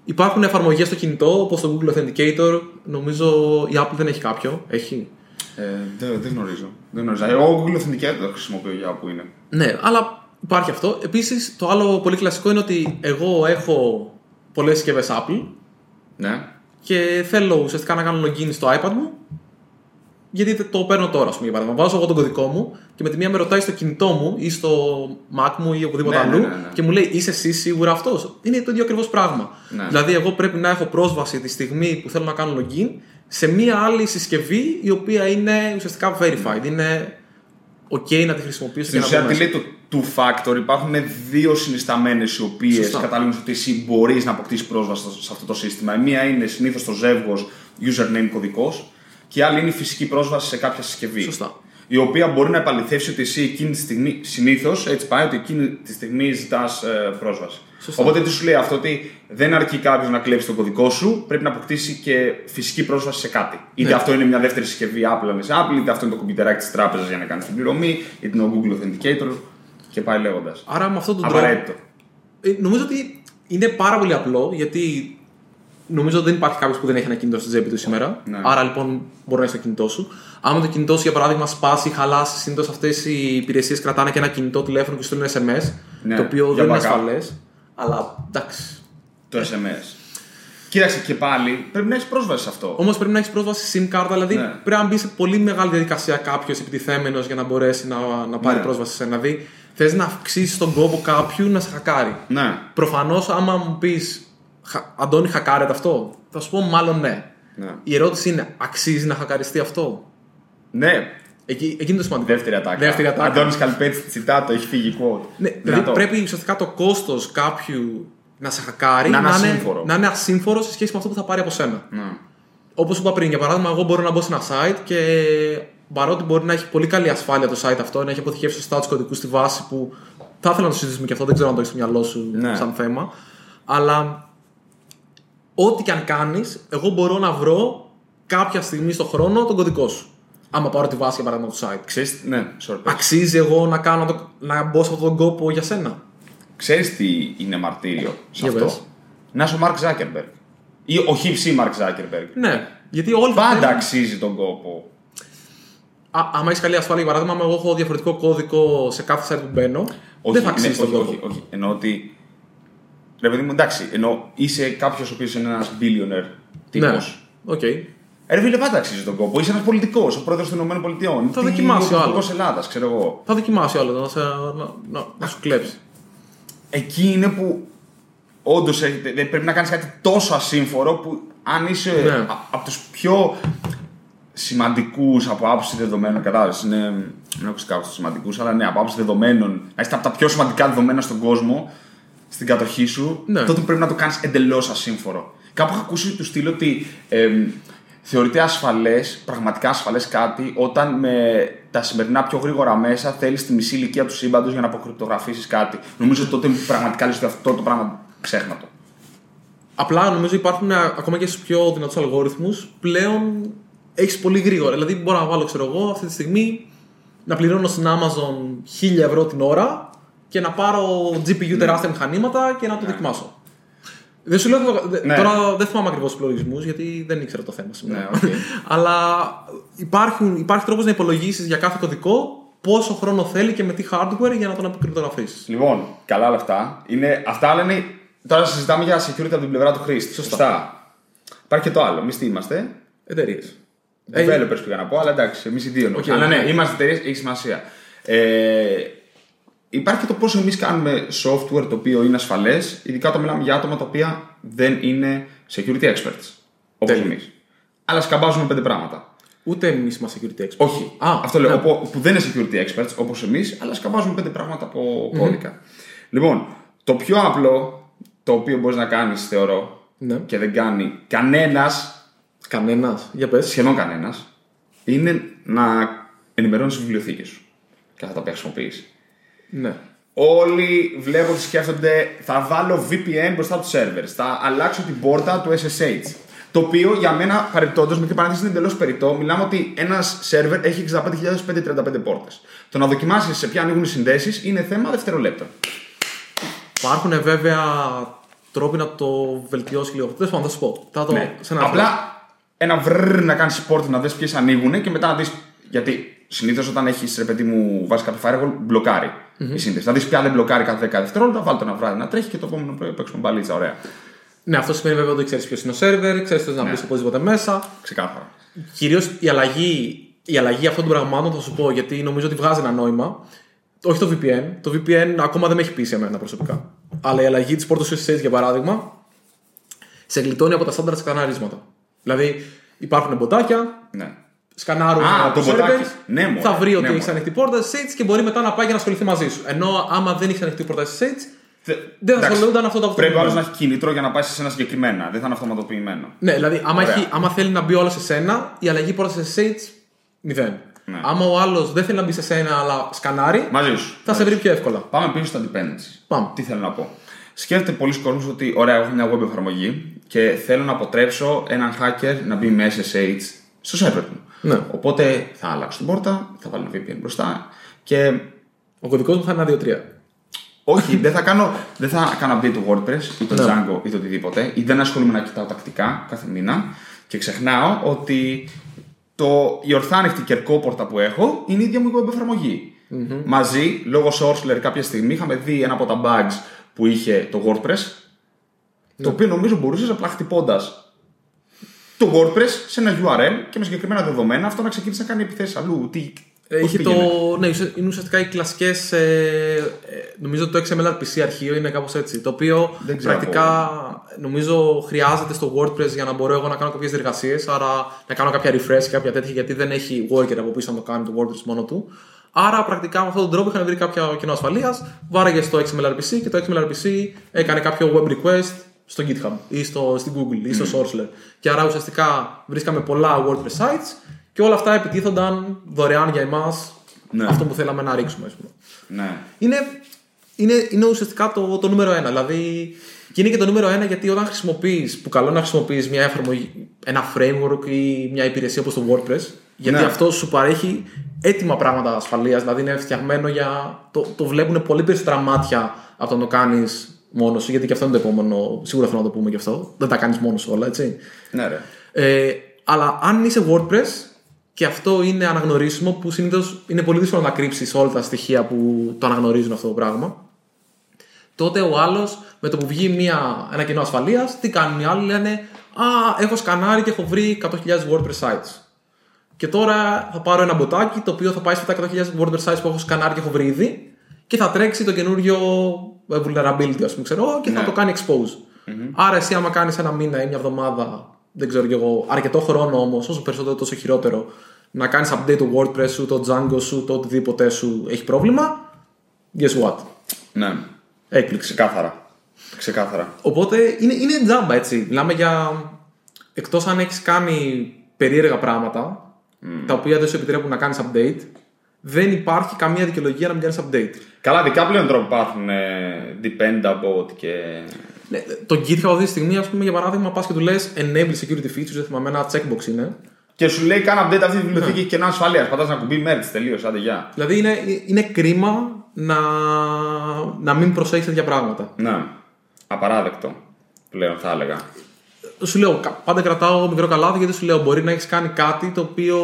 Υπάρχουν εφαρμογές στο κινητό, όπως το Google Authenticator. Νομίζω η Apple δεν έχει κάποιο. Έχει. Ε, δεν, δεν γνωρίζω. Δεν γνωρίζω. Εγώ Google Authenticator το χρησιμοποιώ για όπου είναι. Ναι, αλλά υπάρχει αυτό. Επίσης, το άλλο πολύ κλασικό είναι ότι εγώ έχω πολλές συσκευές Apple Ναι. και θέλω ουσιαστικά να κάνω login στο iPad μου. Γιατί το παίρνω τώρα, ας πούμε, για παράδειγμα. Βάζω εγώ τον κωδικό μου και με τη μία με ρωτάει στο κινητό μου ή στο Mac μου ή οπουδήποτε Ναι, ναι, αλλού ναι, ναι. και μου λέει Είσαι εσύ σίγουρα αυτός; Είναι το ίδιο ακριβώς πράγμα. Ναι. Δηλαδή, εγώ πρέπει να έχω πρόσβαση τη στιγμή που θέλω να κάνω login σε μία άλλη συσκευή η οποία είναι ουσιαστικά verified. Είναι OK να τη χρησιμοποιήσω Στην και να ουσία, μπω τι μέσα. λέει το two factor, υπάρχουν δύο συνισταμένες οι οποίες Σωστά. καταλήγουν στο ότι εσύ μπορείς να αποκτήσεις πρόσβαση στο- σε αυτό το σύστημα. Η μία είναι συνήθως το ζεύγος username κωδικός και η άλλη είναι η φυσική πρόσβαση σε κάποια συσκευή. Σωστά. Η οποία μπορεί να επαληθεύσει ότι εσύ εκείνη τη στιγμή, συνήθως έτσι πάει, ότι εκείνη τη στιγμή ζητάς πρόσβαση. Σωστά. Οπότε τι σου λέει αυτό, ότι δεν αρκεί κάποιος να κλέψει τον κωδικό σου, πρέπει να αποκτήσει και φυσική πρόσβαση σε κάτι. Είτε Ναι. αυτό είναι μια δεύτερη συσκευή Apple, είναι σε Apple, είτε αυτό είναι το κομπιουτεράκι της τράπεζας για να κάνεις την πληρωμή, είτε είναι ο Google Authenticator και πάει λέγοντας. Άρα με αυτόν τον τρόπο. Απαραίτητο. Ε, Νομίζω ότι είναι πάρα πολύ απλό γιατί νομίζω ότι δεν υπάρχει κάποιος που δεν έχει ένα κινητό στην τσέπη του σήμερα. Ναι. Άρα λοιπόν μπορεί να έχει το κινητός σου. Άμα το κινητό σου για παράδειγμα σπάσει ή χαλάσει, συνήθως αυτές οι υπηρεσίες κρατάνε και ένα κινητό τηλέφωνο και στέλνουν SMS. Ναι, το οποίο για δεν είναι backup. ασφαλές. Αλλά εντάξει. Το SMS. Κοίταξε και πάλι, πρέπει να έχεις πρόσβαση σε αυτό. Όμως πρέπει να έχεις πρόσβαση σε SIM κάρτα, δηλαδή Ναι. πρέπει να μπει σε πολύ μεγάλη διαδικασία κάποιος επιτιθέμενος για να μπορέσει να, να πάρει Ναι. πρόσβαση σε σένα. Δηλαδή θες να αυξήσεις τον κόπο κάποιου να σε χακάρει. Ναι. Προφανώς, άμα μου πεις Αντώνη, χακάρεται αυτό, θα σου πω μάλλον ναι. ναι. Η ερώτηση είναι, αξίζει να χακαριστεί αυτό; Ναι, Εκεί, εκεί είναι το σημαντικό. δεύτερη ατάκα. Δεύτερη ατάκα. Αντώνης Καλπέτση τσιτάτο, έχει φύγει quote. Ναι, δηλαδή Δυνατό. πρέπει ουσιαστικά το κόστος κάποιου να σε χακάρει Να είναι είναι, ασύμφορο. να είναι ασύμφορο σε σχέση με αυτό που θα πάρει από σένα. Ναι. Όπως είπα πριν, για παράδειγμα, εγώ μπορώ να μπω σε ένα site και παρότι μπορεί να έχει πολύ καλή ασφάλεια το site αυτό, να έχει αποθηκεύσει σωστά του κωδικού στη βάση που θα ήθελα να το συζητήσουμε και αυτό, δεν ξέρω αν το έχεις στο μυαλό σου Ναι. σαν θέμα. Αλλά ό,τι και αν κάνεις, εγώ μπορώ να βρω κάποια στιγμή στον χρόνο τον κωδικό σου. Άμα πάρω τη βάση για παράδειγμα του site. Ξέρεις, ναι, sorry, πες. Αξίζει εγώ να, κάνω, το- να μπω σε αυτόν τον κόπο για σένα. Ξέρεις τι είναι μαρτύριο σε Για αυτό; πες. Να είσαι ο Μαρκ Ζάκερμπεργκ. Ή ο χύψη Μαρκ Ζάκερμπεργκ. Ναι, γιατί όλοι θα Πάντα θέλουν- αξίζει τον κόπο. Α, άμα έχεις καλή ασφάλεια, για παράδειγμα, άμα εγώ έχω διαφορετικό κωδικό σε κάθε site που μπαίνω, δεν θα αξίζει ναι, τον όχι, κόπο. όχι, όχι. Εννοώ ότι. Ρε παιδί μου, εντάξει, εννοώ είσαι κάποιος ο οποίος είναι ένας billionaire τύπος. Ναι, οκ. Ρε φίλε, πάντα αξίζει τον κόπο. Είσαι ένας πολιτικός, ο πρόεδρος των ΗΠΑ. Θα δοκιμάσει ο άλλος. Ελλάδας, ξέρω εγώ. Θα δοκιμάσει άλλο να, σε- να, να, να σου κλέψει. Εκεί είναι που όντως πρέπει να κάνεις κάτι τόσο ασύμφορο που αν είσαι Ναι. από τους πιο σημαντικούς από άποψη δεδομένων, κατάλαβες. Είναι. Δεν έχω κάπου τους σημαντικούς, αλλά ναι, από άποψη δεδομένων. Να είστε από τα πιο σημαντικά δεδομένα στον κόσμο, στην κατοχή σου, Ναι. τότε πρέπει να το κάνεις εντελώς ασύμφορο. Κάπου έχω ακούσει του στυλ ότι εμ, θεωρείται ασφαλές, πραγματικά ασφαλές κάτι, όταν με τα σημερινά πιο γρήγορα μέσα θέλεις τη μισή ηλικία του σύμπαντος για να αποκρυπτογραφήσεις κάτι. Νομίζω ότι τότε πραγματικά λες ότι αυτό το πράγμα ξέχνα το. Απλά νομίζω υπάρχουν ε, ακόμα και στους πιο δυνατούς αλγόριθμους πλέον έχεις πολύ γρήγορα. Δηλαδή, μπορώ να βάλω, ξέρω εγώ, αυτή τη στιγμή να πληρώνω στην Amazon 1000 ευρώ την ώρα και να πάρω GPU τεράστια μηχανήματα και να το δοκιμάσω. Δεν σου λέω, δε- Ναι. τώρα δεν θυμάμαι ακριβώς τους υπολογισμούς γιατί δεν ήξερα το θέμα σήμερα. Ναι, οκ. Αλλά υπάρχουν, υπάρχει τρόπος να υπολογίσεις για κάθε κωδικό πόσο χρόνο θέλει και με τι hardware για να τον αποκρυπτογραφήσεις. Λοιπόν, καλά όλα αυτά. Είναι, αυτά λένε. Τώρα συζητάμε για security από την πλευρά του χρήστη. Σωστά. Υπάρχει και το άλλο. Εμείς τι είμαστε; Εταιρείες. Developers πήγα να πω, αλλά εντάξει, εμείς οι δύο. Οκ, αλλά ναι, ναι. είμαστε εταιρείες, έχει σημασία. Ε, υπάρχει και το πόσο εμείς κάνουμε software το οποίο είναι ασφαλές, ειδικά όταν μιλάμε για άτομα τα οποία δεν είναι security experts. Όπως Τέλεια. εμείς. Αλλά σκαμπάζουμε πέντε πράγματα. Ούτε εμείς είμαστε security experts. Όχι. Α, αυτό λέω. ναι. οπό- Που δεν είναι security experts όπως εμείς, αλλά σκαμπάζουμε πέντε πράγματα από κώδικα. Λοιπόν, το πιο απλό το οποίο μπορείς να κάνεις, θεωρώ, Ναι. και δεν κάνει κανένας, Κανένας. Για πες. σχεδόν κανένας, είναι να ενημερώνεις τις βιβλιοθήκες σου και αυτά τα οποία χρησιμοποιείς. Ναι. Όλοι βλέπω ότι σκέφτονται θα βάλω VPN μπροστά από τους servers, θα αλλάξω την πόρτα του SSH. Το οποίο για μένα παρεπτόντω, μικρή παρένθεση είναι εντελώς περιττό. Μιλάμε ότι ένας server έχει 65.535 πόρτες. Το να δοκιμάσεις σε ποια ανοίγουν οι συνδέσεις είναι θέμα δευτερολέπτων. Υπάρχουν βέβαια τρόποι να το βελτιώσεις λίγο. Τέλος πάντων, θα σου πω. Θα το... Ναι. σε ένα Απλά ένα βρρρ να κάνεις support να δεις ποιες ανοίγουν και μετά να δεις. Γιατί συνήθως όταν έχεις ρε παιδί μου βάζεις κάποιο firewall, μπλοκάρει η σύνδεση. Θα δει ποια δεν μπλοκάρει κάθε 10 δευτερόλεπτα, βάλτε ένα βράδυ να τρέχει και το επόμενο πρωί παίξουμε μπαλίτσα. Ωραία. Ναι, αυτό σημαίνει βέβαια ότι ξέρεις ποιος είναι ο σερβερ, ξέρεις να μπει οπωσδήποτε μέσα. Ξεκάθαρα. Κυρίως η αλλαγή, η αλλαγή αυτών των πραγμάτων θα σου πω γιατί νομίζω ότι βγάζει ένα νόημα. Όχι το VPN. Το VPN ακόμα δεν με έχει πείσει εμένα προσωπικά. Αλλά η αλλαγή της πόρτας SSH για παράδειγμα σε γλιτώνει από τα στάνταρ σκαναρίσματα. Δηλαδή υπάρχουν μποτάκια, Ναι. Σκανάρουν Α, το servers, μποτάκι. Ναι, μωρέ. θα βρει ότι Ναι, έχει μωρέ. ανοιχτή πόρτα SSH και μπορεί μετά να πάει για να ασχοληθεί μαζί σου. Ενώ άμα δεν έχει ανοιχτή πόρτα SSH, Θε- δεν θα εντάξει, ασχολούνταν αυτό το Πρέπει ο άλλος αυτοκίνητο. να έχει κίνητρο για να πάει σε ένα συγκεκριμένα. Δεν θα είναι αυτοματοποιημένο. Ναι, δηλαδή άμα, Ωραία. έχει, άμα θέλει να μπει όλο σε σένα, η αλλαγή πόρτα SSH μηδέν. Ναι. Άμα ο άλλος δεν θέλει να μπει σε σένα αλλά σκανάρει, Μαζί σου. θα σε βρει πιο εύκολα. Πάμε πίσω στα dependencies. Πάμε. Τι θέλω να πω. Σκέφτεται πολλοί κόσμος ότι ωραία, έχω μια web εφαρμογή και θέλω να αποτρέψω έναν hacker να μπει με SSH στο server μου. Ναι. Οπότε θα αλλάξω την πόρτα, θα βάλω ένα VPN μπροστά και Ο κωδικός μου θα είναι 1-2-3. όχι, δεν θα κάνω, δεν θα κάνω update το WordPress ή το Ναι. Django ή το οτιδήποτε ή δεν ασχολούμαι να κοιτάω τακτικά κάθε μήνα και ξεχνάω ότι το, η ορθάνυχτη κερκόπορτα που έχω είναι η ίδια μου web εφαρμογη Μαζί, λόγω Sourceler κάποια στιγμή είχαμε δει ένα από τα bugs που είχε το WordPress το οποίο νομίζω μπορούσες απλά χτυπώντας το WordPress σε ένα URL και με συγκεκριμένα δεδομένα αυτό να ξεκινήσει να κάνει επιθέσεις αλλού. Τι, πώς Είχε το, πήγαινε. ναι, ουσια- είναι ουσιαστικά οι κλασικές. Ε, ε, νομίζω ότι το XMLRPC αρχείο είναι κάπως έτσι. Το οποίο Δεν ξέρω πρακτικά νομίζω χρειάζεται στο WordPress για να μπορώ εγώ να κάνω κάποιες διεργασίες. Άρα να κάνω κάποια refresh και κάποια τέτοια γιατί δεν έχει worker από πίσω να το κάνει το WordPress μόνο του. Άρα πρακτικά με αυτόν τον τρόπο είχαν βρει κάποιο κοινό ασφαλείας, βάραγε στο XMLRPC και το XMLRPC έκανε κάποιο web request στο GitHub ή στο, στην Google ή στο Sourceler. Και άρα ουσιαστικά βρίσκαμε πολλά WordPress sites και όλα αυτά επιτίθονταν δωρεάν για εμάς Ναι. αυτό που θέλαμε να ρίξουμε. Ας πούμε. Ναι. Είναι, είναι, είναι ουσιαστικά το, το νούμερο ένα. Δηλαδή, και είναι και το νούμερο ένα γιατί όταν χρησιμοποιείς, που καλό είναι να χρησιμοποιείς μια εφαρμογή, ένα framework ή μια υπηρεσία όπως το WordPress, γιατί Ναι. αυτό σου παρέχει έτοιμα πράγματα ασφαλείας. Δηλαδή είναι φτιαγμένο για. Το, το βλέπουν πολύ περισσότερα μάτια από το να το κάνεις μόνος σου, γιατί και αυτό είναι το επόμενο. Σίγουρα θέλω να το πούμε και αυτό. Δεν τα κάνεις μόνος σου όλα, έτσι. Ναι, ρε. Ε, αλλά αν είσαι WordPress και αυτό είναι αναγνωρίσιμο, που συνήθως είναι πολύ δύσκολο να κρύψεις όλα τα στοιχεία που το αναγνωρίζουν αυτό το πράγμα, τότε ο άλλος με το που βγει μια, ένα κενό ασφαλείας, τι κάνουν οι άλλοι, λένε Α, έχω σκανάρει και έχω βρει 100.000 WordPress sites. Και τώρα θα πάρω ένα μποτάκι το οποίο θα πάει σε αυτά τα 100.000 WordPress sites που έχω σκανάρει και έχω βρει ήδη και θα τρέξει το καινούριο vulnerability, ας πούμε, ξέρω, εγώ, και θα Ναι. το κάνει expose. Άρα, εσύ, άμα κάνεις ένα μήνα ή μια εβδομάδα, δεν ξέρω κι εγώ, αρκετό χρόνο όμως, όσο περισσότερο τόσο χειρότερο, να κάνεις update το WordPress σου, το Django σου, το οτιδήποτε σου έχει πρόβλημα, guess what; Ναι. Έκπληξη. Ξεκάθαρα. Ξεκάθαρα. Οπότε είναι, είναι τζάμπα έτσι. Μιλάμε για. Εκτός αν έχεις κάνει περίεργα πράγματα, τα οποία δεν σου επιτρέπουν να κάνεις update, δεν υπάρχει καμία δικαιολογία να μην κάνεις update. Καλά, δικά πλέον τρόπο υπάρχουν ε, dependable και. Ναι, το GitHub αυτή τη στιγμή, ας πούμε, για παράδειγμα, πας και του λες enable security features, δεν θυμάμαι, ένα checkbox είναι. Και σου λέει κάνε update αυτή τη βιβλιοθήκη και ένα ασφαλείας. Πατάς ένα κουμπί merge τελείως. Άντε γεια. Δηλαδή είναι, είναι κρίμα να, να μην προσέχεις τέτοια πράγματα. Ναι. Απαράδεκτο. Πλέον θα έλεγα. Σου λέω, κα- πάντα κρατάω μικρό καλάθι γιατί σου λέω μπορεί να έχεις κάνει κάτι το οποίο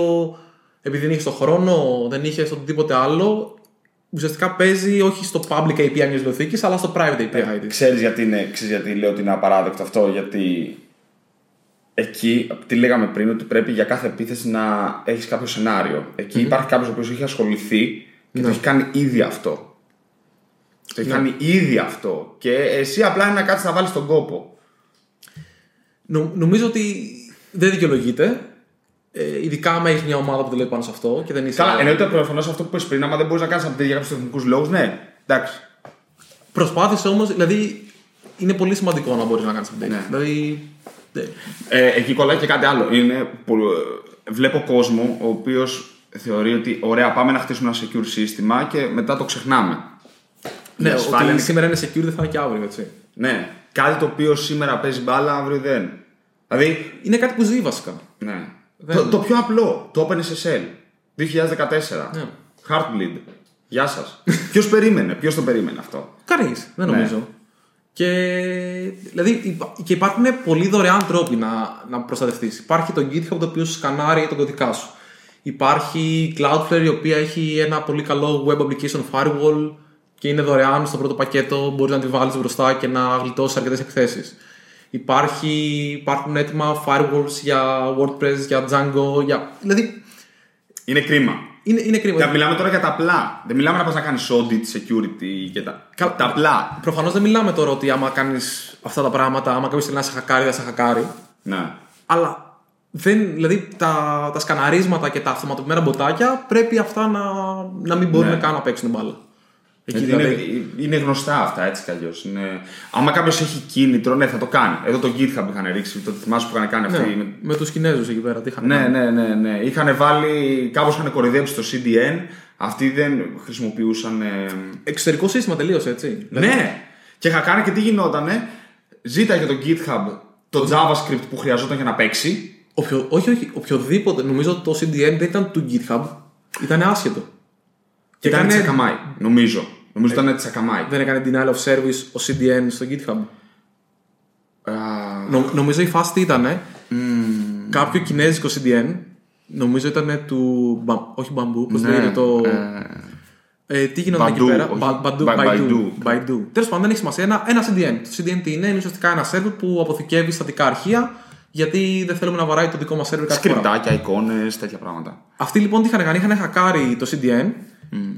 επειδή δεν είχε το χρόνο, δεν είχε οτιδήποτε άλλο, ουσιαστικά παίζει όχι στο public API μιας βιβλιοθήκης, αλλά στο private API τη. Ξέρεις γιατί, είναι, ξέρεις γιατί λέω ότι είναι απαράδεκτο αυτό. Γιατί εκεί, τι λέγαμε πριν, ότι πρέπει για κάθε επίθεση να έχεις κάποιο σενάριο. Εκεί υπάρχει κάποιος ο οποίος έχει ασχοληθεί και το έχει κάνει ήδη αυτό. Το έχει κάνει ήδη αυτό. Και εσύ απλά είναι να κάτσεις να βάλεις τον κόπο. Νο- νομίζω ότι δεν δικαιολογείται. Ε, ειδικά άμα έχεις μια ομάδα που δουλεύει πάνω σε αυτό και δεν είσαι. Καλά, εννοείται προφανώς αυτό που είπε πριν, άμα δεν μπορείς να κάνεις update για κάποιους τεχνικού λόγους, ναι, εντάξει. Προσπάθησε όμως, δηλαδή είναι πολύ σημαντικό να μπορείς να κάνεις update. Ναι. Δηλαδή. ναι. Ε, εκεί κολλάει και κάτι άλλο. Είναι, που, ε, βλέπω κόσμο ο οποίος θεωρεί ότι ωραία, πάμε να χτίσουμε ένα secure σύστημα και μετά το ξεχνάμε. Ναι, Η ασφάλεια ότι είναι- σήμερα είναι secure δεν θα είναι και αύριο, έτσι. Ναι, κάτι το οποίο σήμερα παίζει μπάλα, αύριο δεν. Δηλαδή, Είναι κάτι που ζει βασικά. ναι. Δεν- Το, το πιο απλό, το OpenSSL 2014. Ναι. Heartbleed. Γεια σας. ποιος περίμενε, ποιος το περίμενε αυτό; Κανείς, δεν Ναι. νομίζω. Και, δηλαδή, υπά- και υπάρχουν πολλοί δωρεάν τρόποι να, να προστατευτείς. Υπάρχει το GitHub το οποίος σου σκανάρει τον κωδικά σου. Υπάρχει η Cloudflare η οποία έχει ένα πολύ καλό web application firewall και είναι δωρεάν στο πρώτο πακέτο. Μπορείς να τη βάλεις μπροστά και να γλιτώσεις αρκετές εκθέσεις. Υπάρχει, υπάρχουν έτοιμα firewalls για WordPress, για Django. Για... Δηλαδή Είναι κρίμα. είναι, είναι κρίμα. Να μιλάμε τώρα για τα απλά. Δεν μιλάμε να πα να κάνεις audit, security και τα. Καλά. Τα απλά. Προφανώς δεν μιλάμε τώρα ότι άμα κάνεις αυτά τα πράγματα, άμα κάποιος θέλει να σε χακάρει, θα σε χακάρει. Ναι. Αλλά δεν, δηλαδή τα, τα σκαναρίσματα και τα αυτοματοποιημένα μποτάκια πρέπει αυτά να, να μην μπορούν Ναι. καν να παίξουν μπάλα. Εκεί Γιατί δηλαδή. είναι, είναι γνωστά αυτά έτσι κι αλλιώς. Είναι... Άμα κάποιος έχει κίνητρο, ναι, θα το κάνει. Εδώ το GitHub είχαν ρίξει, το θυμάσαι που είχαν κάνει αυτή. Ναι, με- με τους Κινέζους εκεί πέρα. Τι είχαν Ναι, κάνει. ναι, ναι, ναι. Είχαν βάλει, κάπως είχαν κοροϊδέψει το CDN. Αυτοί δεν χρησιμοποιούσαν. ε, Εξωτερικό σύστημα τελείω έτσι. Δηλαδή, Ναι! Και είχα κάνει και τι γινότανε. Ζήταγε το GitHub το JavaScript που χρειαζόταν για να παίξει. Οποιο, όχι, όχι, οποιοδήποτε. Νομίζω ότι το CDN δεν ήταν του GitHub. Ήταν άσχετο. Και ήταν έκανε- τη Akamai, νομίζω. Νομίζω ήταν τη Akamai. Δεν έκανε denial of service ο CDN στο GitHub. Α, Νο- νομίζω η φάση τι ήταν. Κάποιο κινέζικο CDN. Νομίζω ήταν του. Μπα- όχι μπαμπού, πώς Ναι, λέγεται το. ε, Ε, τι γινόταν εκεί Baidu, πέρα; όχι. Μπα- Baidu, Ba- Baidu, Baidu. Baidu. Τέλος πάντων, δεν έχει σημασία. Ένα, ένα CDN. Το CDN τι είναι, είναι ουσιαστικά ένα server που αποθηκεύει στατικά αρχεία γιατί δεν θέλουμε να βαράει το δικό μας server κάθε φορά. Σκριπτάκια, εικόνες, τέτοια πράγματα. Αυτοί λοιπόν τι είχαν κάνει, είχαν χακάρει το CDN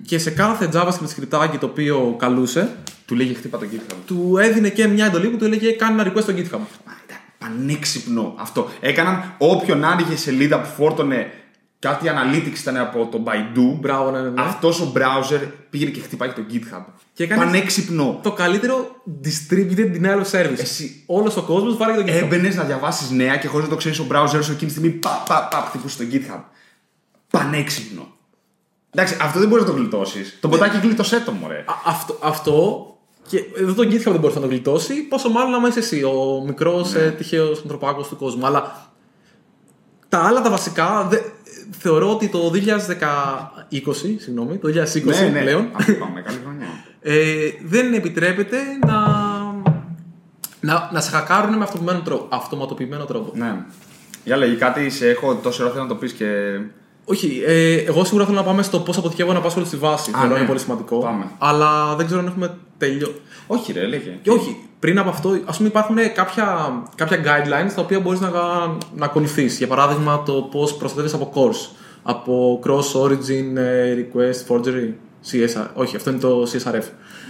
και σε κάθε JavaScript σκριπτάκι το οποίο καλούσε, Του λέγε χτύπα το GitHub. του έδινε και μια εντολή που του έλεγε κάνει ένα request στο GitHub. Μα ήταν πανέξυπνο αυτό. Έκαναν όποιον άνοιγε σελίδα που φόρτωνε κάτι analytics ήταν από το Baidu. Μπράβο, ναι, ναι, ναι. Αυτός ο browser πήγαινε και χτυπάει το GitHub. Και έκανε- Πανέξυπνο. Το καλύτερο distributed denial of service. Εσύ- Όλος ο κόσμος βάρε το GitHub. Έμπαινες να διαβάσεις νέα και χωρίς να το ξέρεις ο browser σου εκείνη τη στιγμή πα, πα, πα, χτυπούσε το GitHub. Πανέξυπνο. Εντάξει, αυτό δεν μπορείς να το γλιτώσεις. Το ποτάκι γλίτωσέ το, μωρέ. Α, αυτό, αυτό και δεν τον κοίτησα δεν μπορεί να το γλιτώσει. Πόσο μάλλον άμα είσαι εσύ, ο μικρός Ναι. ε, τυχαίος ανθρωπάκος του κόσμου. Αλλά τα άλλα τα βασικά δε, θεωρώ ότι το 2020, συγγνώμη, το 2020 ναι, ναι. πλέον, Αυτό πάμε, καλή χρονιά. ε, δεν επιτρέπεται να, να, να σε χακάρουν με αυτοματοποιημένο τρόπο. Αυτοματοποιημένο τρόπο. ναι. Για λέγει κάτι, σε έχω τόσο ώρα θέλω να το πεις και. Όχι, ε, εγώ σίγουρα θέλω να πάμε στο πώς αποθηκεύω ένα password στη βάση. Θεωρώ ναι. είναι πολύ σημαντικό. Πάμε. Αλλά δεν ξέρω αν έχουμε τελειώσει. Όχι, ρε, λέγε. Και όχι, πριν από αυτό, ας πούμε, υπάρχουν κάποια, κάποια guidelines τα οποία μπορείς να, να ακολουθείς. Για παράδειγμα, το πώς προστατεύει από course, από cross origin ε, request forgery. CSR. Όχι, αυτό είναι το CSRF.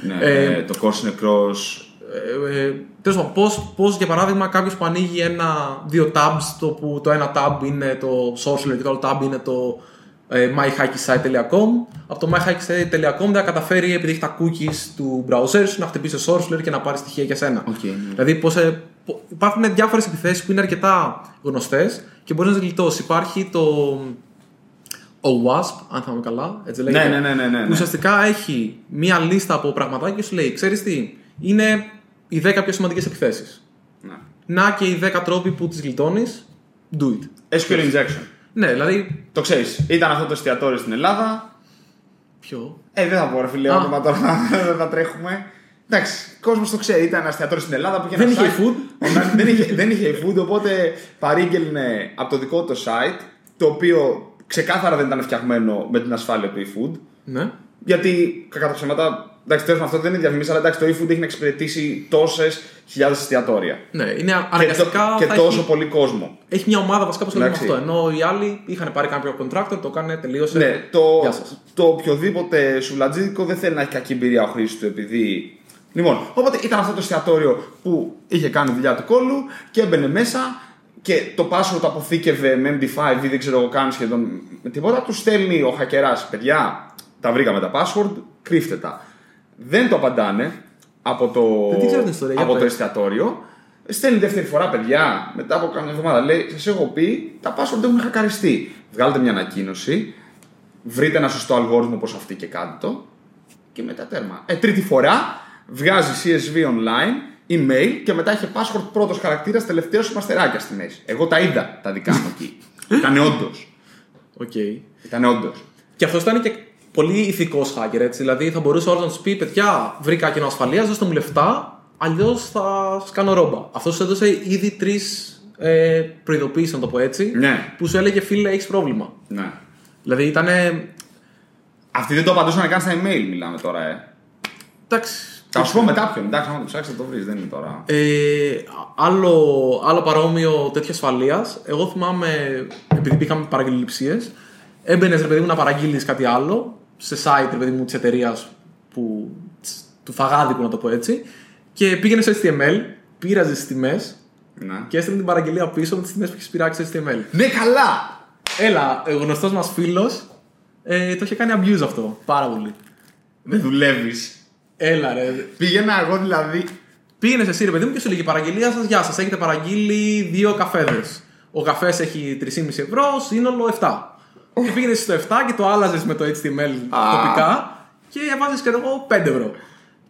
Ναι, Ε, ε, το course είναι cross. Ε, ε, Τέλος πάντων, πώς, πώς, για παράδειγμα κάποιος που ανοίγει ένα, δύο tabs, το που το ένα tab είναι το SourceLair και το άλλο tab είναι το ε, myhackysite.com. Από το myhackysite.com δεν θα καταφέρει επειδή έχει τα cookies του browser σου να χτυπήσει το SourceLair και να πάρει στοιχεία για σένα. Οκ, ναι. Δηλαδή πώς, ε, πο- υπάρχουν διάφορες επιθέσεις που είναι αρκετά γνωστές και μπορείς να τις γλιτώσεις. Υπάρχει το. OWASP, αν θυμάμαι καλά, έτσι λέγεται. Ναι, ναι, ναι, ναι, ναι, Που ναι. ουσιαστικά έχει μία λίστα από πραγματάκια και σου λέει: Ξέρεις τι, είναι οι 10 πιο σημαντικές επιθέσεις. Ναι. Να και οι 10 τρόποι που τις γλιτώνεις, do it. SQL injection. Ναι, δηλαδή. Το ξέρεις. Ήταν αυτό το εστιατόριο στην Ελλάδα. Ποιο; Ε, δεν θα πω, ρε φίλε, Α. όνομα τώρα δεν θα τρέχουμε. Εντάξει, ο κόσμος το ξέρει. Ήταν ένα εστιατόριο στην Ελλάδα που είχε Δεν ένα είχε site. food. Ο- δεν, είχε, δεν είχε food, οπότε παρήγγελνε από το δικό του site, το οποίο ξεκάθαρα δεν ήταν φτιαγμένο με την ασφάλεια του eFood. Ναι. Γιατί κακά τα ψέματα, εντάξει, τέλος αυτό δεν είναι διαφημίση, αλλά εντάξει, το eFood έχει να εξυπηρετήσει τόσες χιλιάδες εστιατόρια. Ναι, είναι Και, το- αναγκαστικά. και θα τόσο έχει, πολύ κόσμο. έχει μια ομάδα βασικά που ασχολείται με Εντάξει. αυτό. Ενώ οι άλλοι είχαν πάρει κάποιο contractor, το έκανε, τελείωσε. Ναι, το, Γεια σας. το οποιοδήποτε σουβλατζίδικο δεν θέλει να έχει κακή εμπειρία ο χρήστη του επειδή. Λοιπόν, οπότε ήταν αυτό το εστιατόριο που είχε κάνει δουλειά του κόλλου και έμπαινε μέσα και το password το αποθήκευε με MD5 ή δεν ξέρω εγώ καν σχεδόν με τίποτα. Τους στέλνει ο χακερά, παιδιά, τα βρήκαμε τα password, κρύφτε τα. Δεν το απαντάνε από το, Δεν την ξέρω την ιστορία, για από το πες. εστιατόριο. Στέλνει δεύτερη φορά, παιδιά, μετά από καμιά εβδομάδα. Λέει: Σας έχω πει, τα password έχουν χακαριστεί. Βγάλετε μια ανακοίνωση, βρείτε ένα σωστό αλγόριθμο όπως αυτή και κάντε το και μετά τέρμα. Ε, τρίτη φορά βγάζει CSV online, email και μετά είχε password πρώτος χαρακτήρας, τελευταίος με αστεράκια στη μέση. Εγώ τα είδα τα δικά μου εκεί. Ήταν όντως. Οκ. Ήταν όντως. Και αυτό ήταν και πολύ ηθικός hacker, έτσι. Δηλαδή θα μπορούσε άλλος να του πει: Παιδιά, βρήκα κενό ασφαλείας, δώστε μου λεφτά, αλλιώς θα σας κάνω ρόμπα. Αυτός σου έδωσε ήδη τρεις ε, προειδοποιήσεις, να το πω έτσι, Ναι. που σου έλεγε: Φίλε, έχεις πρόβλημα. Ναι. Δηλαδή ήταν. Αυτοί δεν το απαντούσαν καν στα email, μιλάμε τώρα, ε. Εντάξει. Θα σου πω μετά ποιον. Εντάξει, άμα το ψάξεις θα το βρεις, δεν είναι τώρα. Ε, άλλο, άλλο παρόμοιο τέτοια ασφαλείας. Εγώ θυμάμαι, επειδή πήγαμε παραγγελιψίε, έμπαινες ρε παιδί μου να παραγγείλεις κάτι άλλο σε site ρε παιδί μου της εταιρείας που, του φαγάδικου, να το πω έτσι, και πήγαινες σε HTML, πήραζες τι τιμές Ναι. και έστειλε την παραγγελία πίσω με τις τιμές που έχεις πειράξει σε HTML. Ναι, καλά! Έλα, ο γνωστός μας φίλος ε, το είχε κάνει abuse αυτό πάρα πολύ. Δεν δουλεύεις. Έλα, ρε. Πήγαινα εγώ δηλαδή. Πήγαινες εσύ, ρε παιδί μου, και σου λέγει παραγγελία σας, γεια σας. Έχετε παραγγείλει δύο καφέδες. Ο καφές έχει 3,5 ευρώ, σύνολο 7. Και πήγαινε στο 7 και το άλλαζες με το HTML Α. τοπικά και έβαζες και εγώ 5 ευρώ.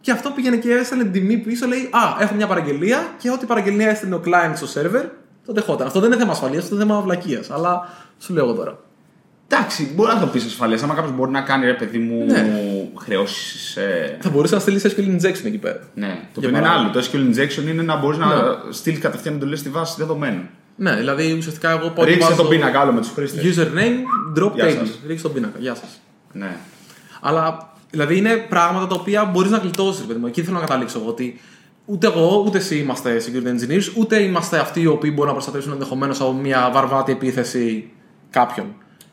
Και αυτό πήγαινε και έστελνε την τιμή πίσω, λέει Α, έχω μια παραγγελία και ό,τι παραγγελία έστελνε ο client στο server, το δεχόταν. Αυτό δεν είναι θέμα ασφαλείας, αυτό είναι θέμα βλακείας. Αλλά σου λέω εγώ τώρα. Εντάξει, μπορεί να το πεις ασφαλείας. Άμα κάποιος μπορεί να κάνει ρε παιδί μου Ναι. χρεώσεις. Ε... Θα μπορούσε να στείλεις SQL injection εκεί πέρα. Ναι, το οποίο Για είναι παράδειγμα. άλλο. Το SQL injection είναι να μπορείς να Ναι. στείλεις κατευθείαν εντολές στη βάση δεδομένων. Ναι, δηλαδή ουσιαστικά εγώ πάω και Ρίξτε βάζω τον πίνακα άλλο με τους χρήστες. Username, drop Γεια table. σας. Ρίξτε τον πίνακα. Γεια σας. Ναι. Αλλά δηλαδή είναι πράγματα τα οποία μπορείς να γλιτώσεις, παιδί μου. Εκεί θέλω να καταλήξω εγώ ότι ούτε εγώ ούτε εσύ είμαστε security engineers, ούτε είμαστε αυτοί οι οποίοι μπορούν να προστατεύσουν ενδεχομένως από μια βαρβάτη επίθεση κάποιον.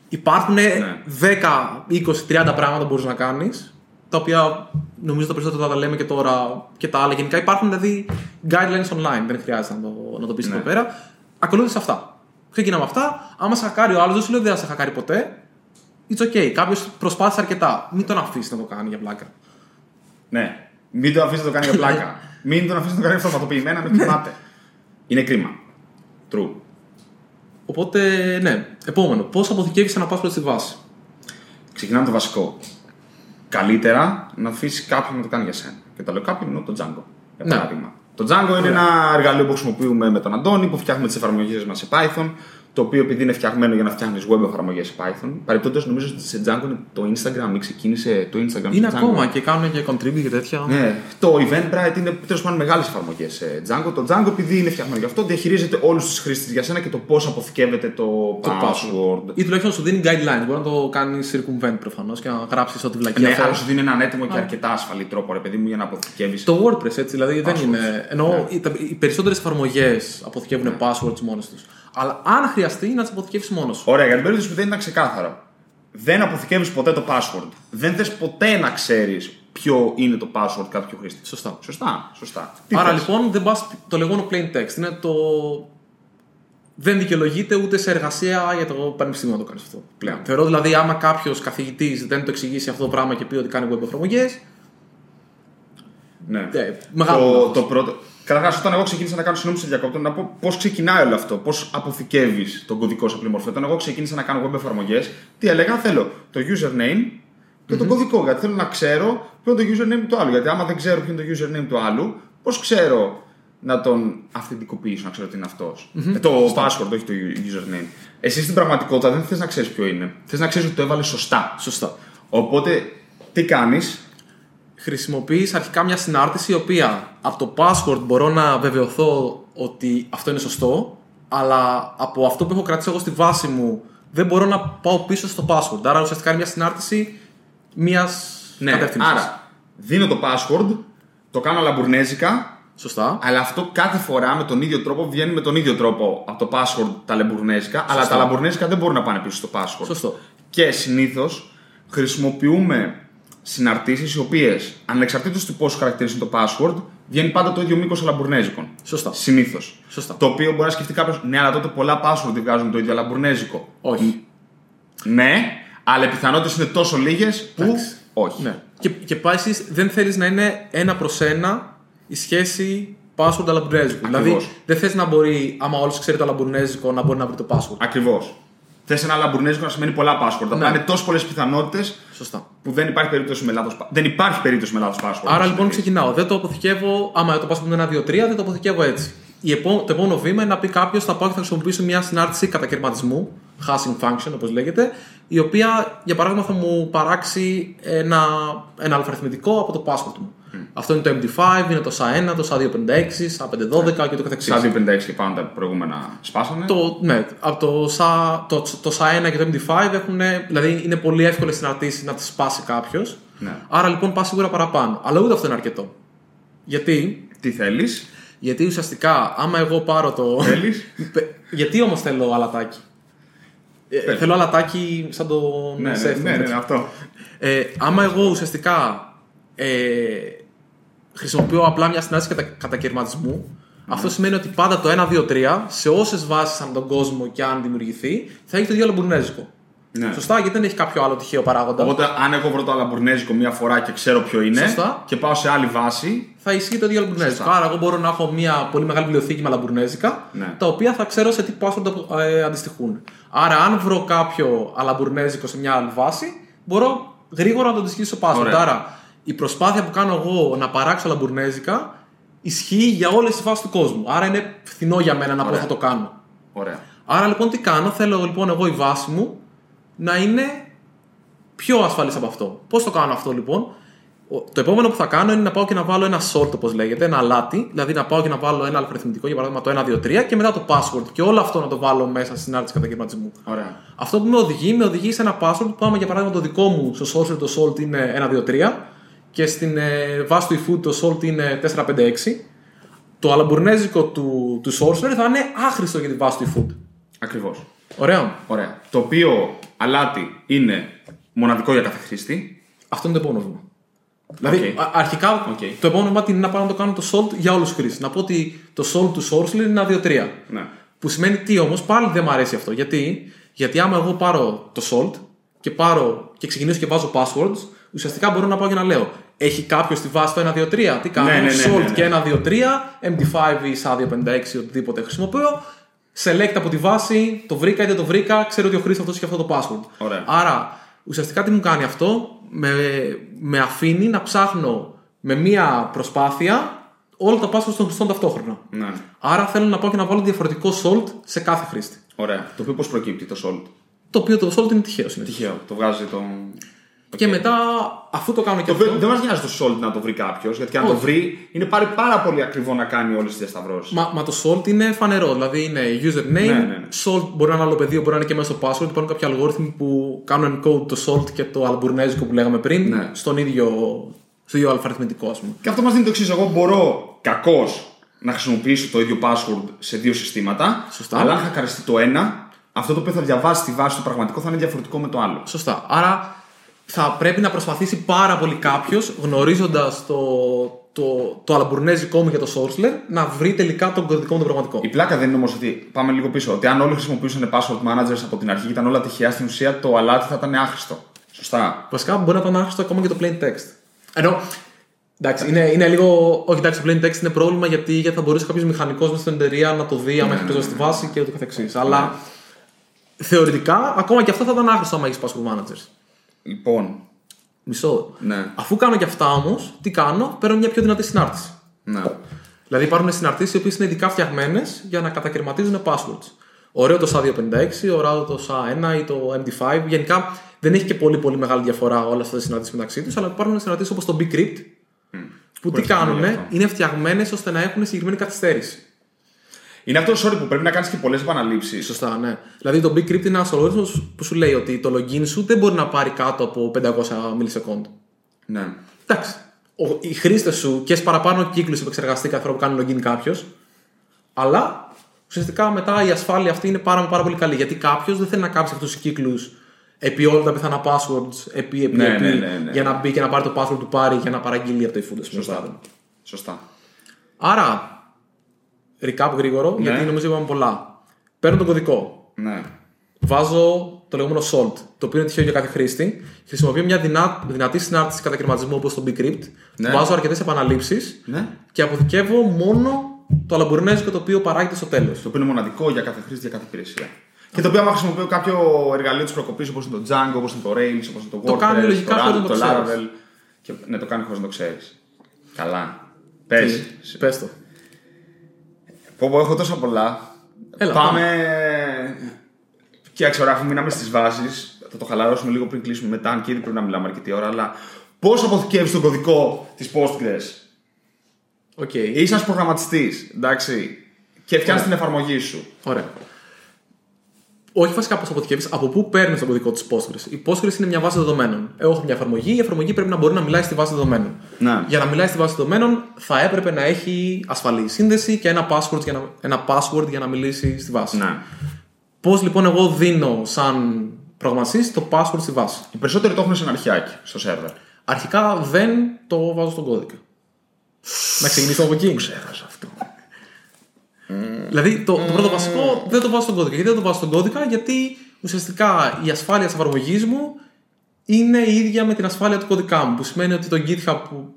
Υπάρχουν Ναι. 10, 20, 30 πράγματα που μπορείς να κάνεις, τα οποία νομίζω τα περισσότερα θα τα λέμε και τώρα και τα άλλα. Γενικά υπάρχουν δηλαδή guidelines online, δεν χρειάζεται να το, να το πεις Ναι. εδώ πέρα. Ακολούθησε αυτά. Ξεκινάμε αυτά. Άμα σε χακάρει ο άλλος, δεν σου λέω δεν θα σε χακάρει ποτέ. It's okay. Κάποιος προσπάθησε αρκετά. Μην τον αφήσει να το κάνει για πλάκα. ναι. Μην το αφήσει να το κάνει για πλάκα. Μην τον αφήσει να το κάνει αυτοματοποιημένα, μην θυμάται. Είναι κρίμα. True. Οπότε, ναι. Επόμενο. Πώς αποθηκεύει ένα password στη βάση; Ξεκινάμε το βασικό. Καλύτερα να αφήσεις κάποιον να το κάνει για σένα. Και το λέω κάποιον είναι το Django. Για Ναι. Παράδειγμα. Το Django είναι ένα εργαλείο που χρησιμοποιούμε με τον Αντώνη που φτιάχνουμε τις εφαρμογές μας σε Python. Το οποίο επειδή είναι φτιαγμένο για να φτιάχνεις web εφαρμογές σε Python. Παρεπτόντω νομίζω ότι σε Django είναι το Instagram ή ξεκίνησε το Instagram. Είναι στο Django. ακόμα και κάνουν και contribute και τέτοια. Ναι, το Eventbrite είναι τέλος πάντων μεγάλες εφαρμογές σε Django. Το Django, επειδή είναι φτιαγμένο γι' αυτό, διαχειρίζεται όλους τους χρήστες για σένα και το πώς αποθηκεύεται το, Το password. Ή τουλάχιστον σου δίνει guidelines. Μπορεί να το κάνεις circumvent προφανώς και να γράψεις ό,τι βλακία Ναι, θέλεις. άρα σου δίνει έναν έτοιμο και αρκετά ασφαλή τρόπο, ρε παιδί μου, για να αποθηκεύεις. Το WordPress έτσι, δηλαδή δεν Passwords. είναι. Ενώ Ναι. οι, τα- οι περισσότερες εφαρμογές αποθηκεύουν passwords μόνες τους. Αλλά αν χρειαστεί να τις αποθηκεύσεις μόνος σου. Ωραία, για την περίπτωση που δεν ήταν ξεκάθαρο. Δεν αποθηκεύεις ποτέ το password. Δεν θες ποτέ να ξέρεις ποιο είναι το password κάποιου χρήστη. Σωστά. Σωστά, σωστά. Τι Άρα θες; λοιπόν δεν πας, το λεγόμενο plain text είναι το. Δεν δικαιολογείται ούτε σε εργασία για το πανεπιστήμιο να το κάνεις αυτό πλέον. Θεωρώ δηλαδή, άμα κάποιος καθηγητής δεν το εξηγήσει αυτό το πράγμα και πει ότι κάνει web εφαρμογές. Ναι. Ε, μεγάλο το, λάθος. το πρώτο. Καταρχάς, όταν εγώ ξεκίνησα να κάνω συγγνώμη σε διακόπτω, να πω πώς ξεκινάει όλο αυτό. Πώς αποθηκεύεις τον κωδικό σε πλημορφή. Όταν εγώ ξεκίνησα να κάνω web εφαρμογές, τι έλεγα, θέλω το username και τον κωδικό. Γιατί θέλω να ξέρω ποιο είναι το username του άλλου. Γιατί άμα δεν ξέρω ποιο είναι το username του άλλου, πώς ξέρω να τον αυθεντικοποιήσω, να ξέρω τι είναι αυτός. Ε, το password, όχι το username. Εσύ στην πραγματικότητα δεν θες να ξέρεις ποιο είναι. Θες να ξέρεις ότι το έβαλες σωστά. Σωστά. Οπότε, τι κάνεις, Χρησιμοποιείς αρχικά μια συνάρτηση η οποία από το password μπορώ να βεβαιωθώ ότι αυτό είναι σωστό, αλλά από αυτό που έχω κρατήσει εγώ στη βάση μου δεν μπορώ να πάω πίσω στο password. Άρα ουσιαστικά είναι μια συνάρτηση μιας Ναι, κατεύθυνσης. άρα δίνω το password, το κάνω λαμπουρνέζικα, Σωστά. αλλά αυτό κάθε φορά με τον ίδιο τρόπο βγαίνει με τον ίδιο τρόπο από το password τα λαμπουρνέζικα, αλλά τα λαμπουρνέζικα δεν μπορούν να πάνε πίσω στο password. Σωστό. Και συνήθως χρησιμοποιούμε συναρτήσεις οι οποίες ανεξαρτήτως του πόσο χαρακτηρίζει το password, βγαίνει πάντα το ίδιο μήκος λαμπουρνέζικων. Σωστά. Συνήθως. Σωστά. Το οποίο μπορεί να σκεφτεί κάποιος, ναι, αλλά τότε πολλά password δεν βγάζουν το ίδιο λαμπουρνέζικο. Όχι. Ναι, αλλά οι πιθανότητες είναι τόσο λίγες που. Εντάξει. Όχι. Ναι. Και, και πάει εσείς δεν θέλεις να είναι ένα προς ένα η σχέση password αλαμπουρνέζικου. Δηλαδή δεν θες να μπορεί, άμα όλος ξέρει το αλαμπουρνέζικο, να μπορεί να βρει το password. Ακριβώς. Θες ένα λαμπουρνέζικο να σημαίνει πολλά password. Απλά Ναι. είναι τόσο πολλές πιθανότητες Σωστά. που δεν υπάρχει περίπτωση με λάθος Δεν υπάρχει περίπτωση με λάθος password. Άρα λοιπόν ξεκινάω. Δεν το αποθηκεύω, άμα το password είναι 1, 2, 3, δεν το αποθηκεύω έτσι. Η επό- το επόμενο βήμα είναι να πει κάποιος θα πάω και θα χρησιμοποιήσω μια συνάρτηση κατακαιρματισμού, hashing function όπως λέγεται, η οποία για παράδειγμα θα μου παράξει ένα, ένα αλφαριθμητικό από το password μου. Αυτό είναι το MD5, είναι το SA1, το SA256, SA512 και το καθεξής. Σαν 256 και πάνω τα προηγούμενα σπάσανε. Το, ναι, από το SA, το, το SA1 και το MD5 έχουν, δηλαδή είναι πολύ εύκολε συναρτήσει να τις σπάσει κάποιος. Ναι. Άρα λοιπόν πας σίγουρα παραπάνω. Αλλά ούτε αυτό είναι αρκετό. Γιατί, Τι θέλεις; γιατί ουσιαστικά άμα εγώ πάρω το. Θέλεις; Πε- γιατί όμως θέλω αλατάκι; Ε, θέλω αλατάκι σαν το. ναι, ναι, σεφ, ναι, ναι, τέτοιο. ναι, αυτό. Ε, άμα εγώ ουσιαστικά ε, χρησιμοποιώ απλά μια συνάντηση κατα, κατακαιρματισμού, αυτό σημαίνει ότι πάντα το 1, 2, 3 σε όσες βάσεις ανά τον κόσμο και αν δημιουργηθεί θα έχει το ίδιο λαμπουρνέζικο. Ναι. Σωστά, γιατί δεν έχει κάποιο άλλο τυχαίο παράγοντα. Οπότε, αν εγώ βρω το αλαμπουρνέζικο μία φορά και ξέρω ποιο είναι Σωστά. και πάω σε άλλη βάση. θα ισχύει το ίδιο λαμπουρνέζικο. Σωστά. Άρα, εγώ μπορώ να έχω μια πολύ μεγάλη βιβλιοθήκη με λαμπουρνέζικα, Ναι. τα οποία θα ξέρω σε τι password ε, αντιστοιχούν. Άρα, αν βρω κάποιο αλαμπουρνέζικο σε μια άλλη βάση, μπορώ γρήγορα να το αντιστοιχήσω στο password. Ωραία. Άρα, η προσπάθεια που κάνω εγώ να παράξω λαμπουρνέζικα ισχύει για όλες τις βάσει του κόσμου. Άρα, είναι φθηνό για μένα να πω Ωραία. θα το κάνω. Ωραία. Άρα, λοιπόν, τι κάνω, θέλω λοιπόν εγώ η βάση μου να είναι πιο ασφαλής από αυτό. Πώς το κάνω αυτό λοιπόν, Ο- το επόμενο που θα κάνω είναι να πάω και να βάλω ένα sort, όπως λέγεται, ένα αλάτι. Δηλαδή να πάω και να βάλω ένα αλφαριθμητικό, για παράδειγμα το 1, 2, 3 και μετά το password. Και όλο αυτό να το βάλω μέσα στην συνάρτηση κατακαιρματισμού. Ωραία. Αυτό που με οδηγεί, με οδηγεί σε ένα password που πάμε για παράδειγμα το δικό μου στο source το salt είναι 1, 2, 3 και στην ε, βάση του eFood το salt είναι 4, 5, 6. Το αλαμπουρνέζικο του, του SourceLair θα είναι άχρηστο για τη βάση του eFood. Ακριβώς. Ωραία. Ωραία. Το οποίο αλάτι είναι μοναδικό για κάθε χρήστη. Αυτό είναι το επόμενο βήμα. Δηλαδή, Οκ. α- αρχικά Οκ. το επόμενο βήμα είναι να πάω να το κάνω το salt για όλους τους χρήστες. Να πω ότι το salt του SourceLair είναι 1, 2, 3. Ναι. Που σημαίνει τι όμως, πάλι δεν μου αρέσει αυτό. Γιατί, Γιατί άμα εγώ πάρω το salt και πάρω και ξεκινήσω και βάζω passwords, ουσιαστικά μπορώ να πάω και να λέω. Έχει κάποιος στη βάση το 1, 2, 3. Τι κάνω, Ναι, ναι, ναι, salt ναι, ναι. και 1, 2, 3, MD5 ή SA256, οτιδήποτε χρησιμοποιώ. Select από τη βάση, το βρήκα ή δεν το βρήκα, ξέρω ότι ο χρήστη αυτός έχει αυτό το password. Ωραία. Άρα Ουσιαστικά τι μου κάνει αυτό, με, με αφήνει να ψάχνω με μία προσπάθεια όλα τα passwords των χρηστών ταυτόχρονα. Ναι. Άρα θέλω να πάω και να βάλω διαφορετικό salt σε κάθε χρήστη. Ωραία. Το οποίο πώς προκύπτει το salt; Το οποίο το salt είναι τυχαίο. συνήθως. Τυχαίο. Το βγάζει το. Και μετά, αφού το κάνω και Το οποίο αυτό. δεν μας νοιάζει το salt να το βρει κάποιος, γιατί αν το Όχι. βρει είναι πάρει πάρα πολύ ακριβό να κάνει όλες τις διασταυρώσεις. Μα, μα το salt είναι φανερό. Δηλαδή είναι username, Ναι, ναι, ναι. salt μπορεί να είναι άλλο πεδίο, μπορεί να είναι και μέσα στο password. Υπάρχουν κάποιοι αλγόριθμοι που κάνουν encode το salt και το αλμπουρνέζικο που λέγαμε πριν Ναι. στον ίδιο, στο ίδιο αλφαριθμητικό, ας πούμε. Και αυτό μας δίνει το εξής. Εγώ μπορώ κακώς να χρησιμοποιήσω το ίδιο password σε δύο συστήματα. Σωστά. Αλλά αν χακαριστεί το ένα, αυτό το οποίο θα διαβάσει στη βάση του πραγματικό θα είναι διαφορετικό με το άλλο. Σωστά. Άρα θα πρέπει να προσπαθήσει πάρα πολύ κάποιος, γνωρίζοντας το, το, το αλμπουρνέζικό μου και το Sourceler, να βρει τελικά τον κωδικό μου τον πραγματικό. Η πλάκα δεν είναι όμως ότι. Πάμε λίγο πίσω. Ότι αν όλοι χρησιμοποιούσαν password managers από την αρχή και ήταν όλα τυχαία, στην ουσία το αλάτι θα ήταν άχρηστο. Σωστά. Βασικά μπορεί να ήταν άχρηστο ακόμα και το plain text. Ενώ. Εντάξει, είναι, είναι λίγο. Όχι, εντάξει, το plain text είναι πρόβλημα γιατί, γιατί θα μπορούσε κάποιος μηχανικός μέσα στην εταιρεία να το δει άμα έχει πρόσβαση στη βάση και ούτω καθεξής. Αλλά θεωρητικά ακόμα και αυτό θα ήταν άχρηστο άμα έχεις password managers. Λοιπόν. Μισό. Ναι. Αφού κάνω και αυτά όμως, τι κάνω, παίρνω μια πιο δυνατή συνάρτηση. Ναι. Δηλαδή υπάρχουν συναρτήσεις οι οποίες είναι ειδικά φτιαγμένες για να κατακαιρματίζουν passwords. Ωραίο το SA256, ωραίο το SA1 ή το MD5. Γενικά δεν έχει και πολύ πολύ μεγάλη διαφορά όλα αυτά τα συναρτήσεις μεταξύ τους, αλλά υπάρχουν συναρτήσεις όπως το Bcrypt που τι Χωρίς να κάνουν, είναι αυτό. είναι φτιαγμένες ώστε να έχουν συγκεκριμένη καθυστέρηση. Είναι αυτό sorry που πρέπει να κάνεις και πολλές επαναλήψεις. Σωστά, ναι. Δηλαδή το Bcrypt είναι ένας αλγόριθμος που σου λέει ότι το login σου δεν μπορεί να πάρει κάτω από 500 millisecond. Ναι. Εντάξει. Ο- Οι χρήστες σου και παραπάνω κύκλους επεξεργαστεί κάθε φορά που κάνει login κάποιος. Αλλά ουσιαστικά μετά η ασφάλεια αυτή είναι πάρα, πάρα πολύ καλή. Γιατί κάποιος δεν θέλει να κάψει αυτούς τους κύκλους επί όλα τα πιθανά passwords, επί, επί, Ναι, επί, ναι, ναι, ναι. για να μπει και να πάρει το password του πάρει για να παραγγείλει από το eFood. ας πούμε, παράδειγμα. Σωστά. Άρα, recap γρήγορο, γιατί νομίζω είπαμε πολλά. Παίρνω τον κωδικό. Ναι. Βάζω το λεγόμενο salt, το οποίο είναι τυχαίο για κάθε χρήστη. Χρησιμοποιώ μια δυνά, δυνατή συνάρτηση κατακαιρματισμού όπως το Bcrypt. Ναι. Βάζω αρκετές επαναλήψεις ναι. και αποθηκεύω μόνο το αλαμπουρνέζικο το οποίο παράγεται στο τέλος. Το οποίο είναι μοναδικό για κάθε χρήστη, για κάθε υπηρεσία. Και το οποίο, άμα χρησιμοποιώ κάποιο εργαλείο της προκοπή όπως είναι το Django, όπως είναι το Rails, όπως είναι το WordPress, Το κάνει λογικά το, χωρίς Ra- να το το ξέρεις. Laravel. Και, ναι, το κάνει χωρίς να το ξέρεις. Καλά. Πες. Πες το. Πω, πω, έχω τόσα πολλά. Έλα, πάμε. Κοίταξε, ωραία, αφού μείναμε στις βάσεις, θα το χαλαρώσουμε λίγο πριν κλείσουμε μετά, αν και ήδη πρέπει να μιλάμε αρκετή ώρα. Αλλά πώς αποθηκεύεις τον κωδικό της Postgres; Οκ. Είσαι ένας προγραμματιστής, εντάξει, και φτιάχνεις την εφαρμογή σου. Ωραία. Όχι βασικά πώς αποθηκεύεις, από πού παίρνεις τον κωδικό της Postgres. Η Postgres είναι μια βάση δεδομένων. Εγώ έχω μια εφαρμογή, η εφαρμογή πρέπει να μπορεί να μιλάει στη βάση δεδομένων. Ναι. Για να μιλάει στη βάση δεδομένων, θα έπρεπε να έχει ασφαλή σύνδεση και ένα password για να, ένα password για να μιλήσει στη βάση. Ναι. Πώς λοιπόν εγώ δίνω σαν προγραμματιστής το password στη βάση; Οι περισσότεροι το έχουν σε ένα αρχιάκι στο σερβερ. Αρχικά δεν το βάζω στον κώδικα. να ξεκινήσουμε από εκεί. Ξέχασα αυτό; Δηλαδή το, το πρώτο βασικό δεν το βάζω στον κώδικα. Γιατί δεν το βάζω στον κώδικα, γιατί ουσιαστικά η ασφάλεια της εφαρμογής μου είναι η ίδια με την ασφάλεια του κωδικά μου. Που σημαίνει ότι το GitHub που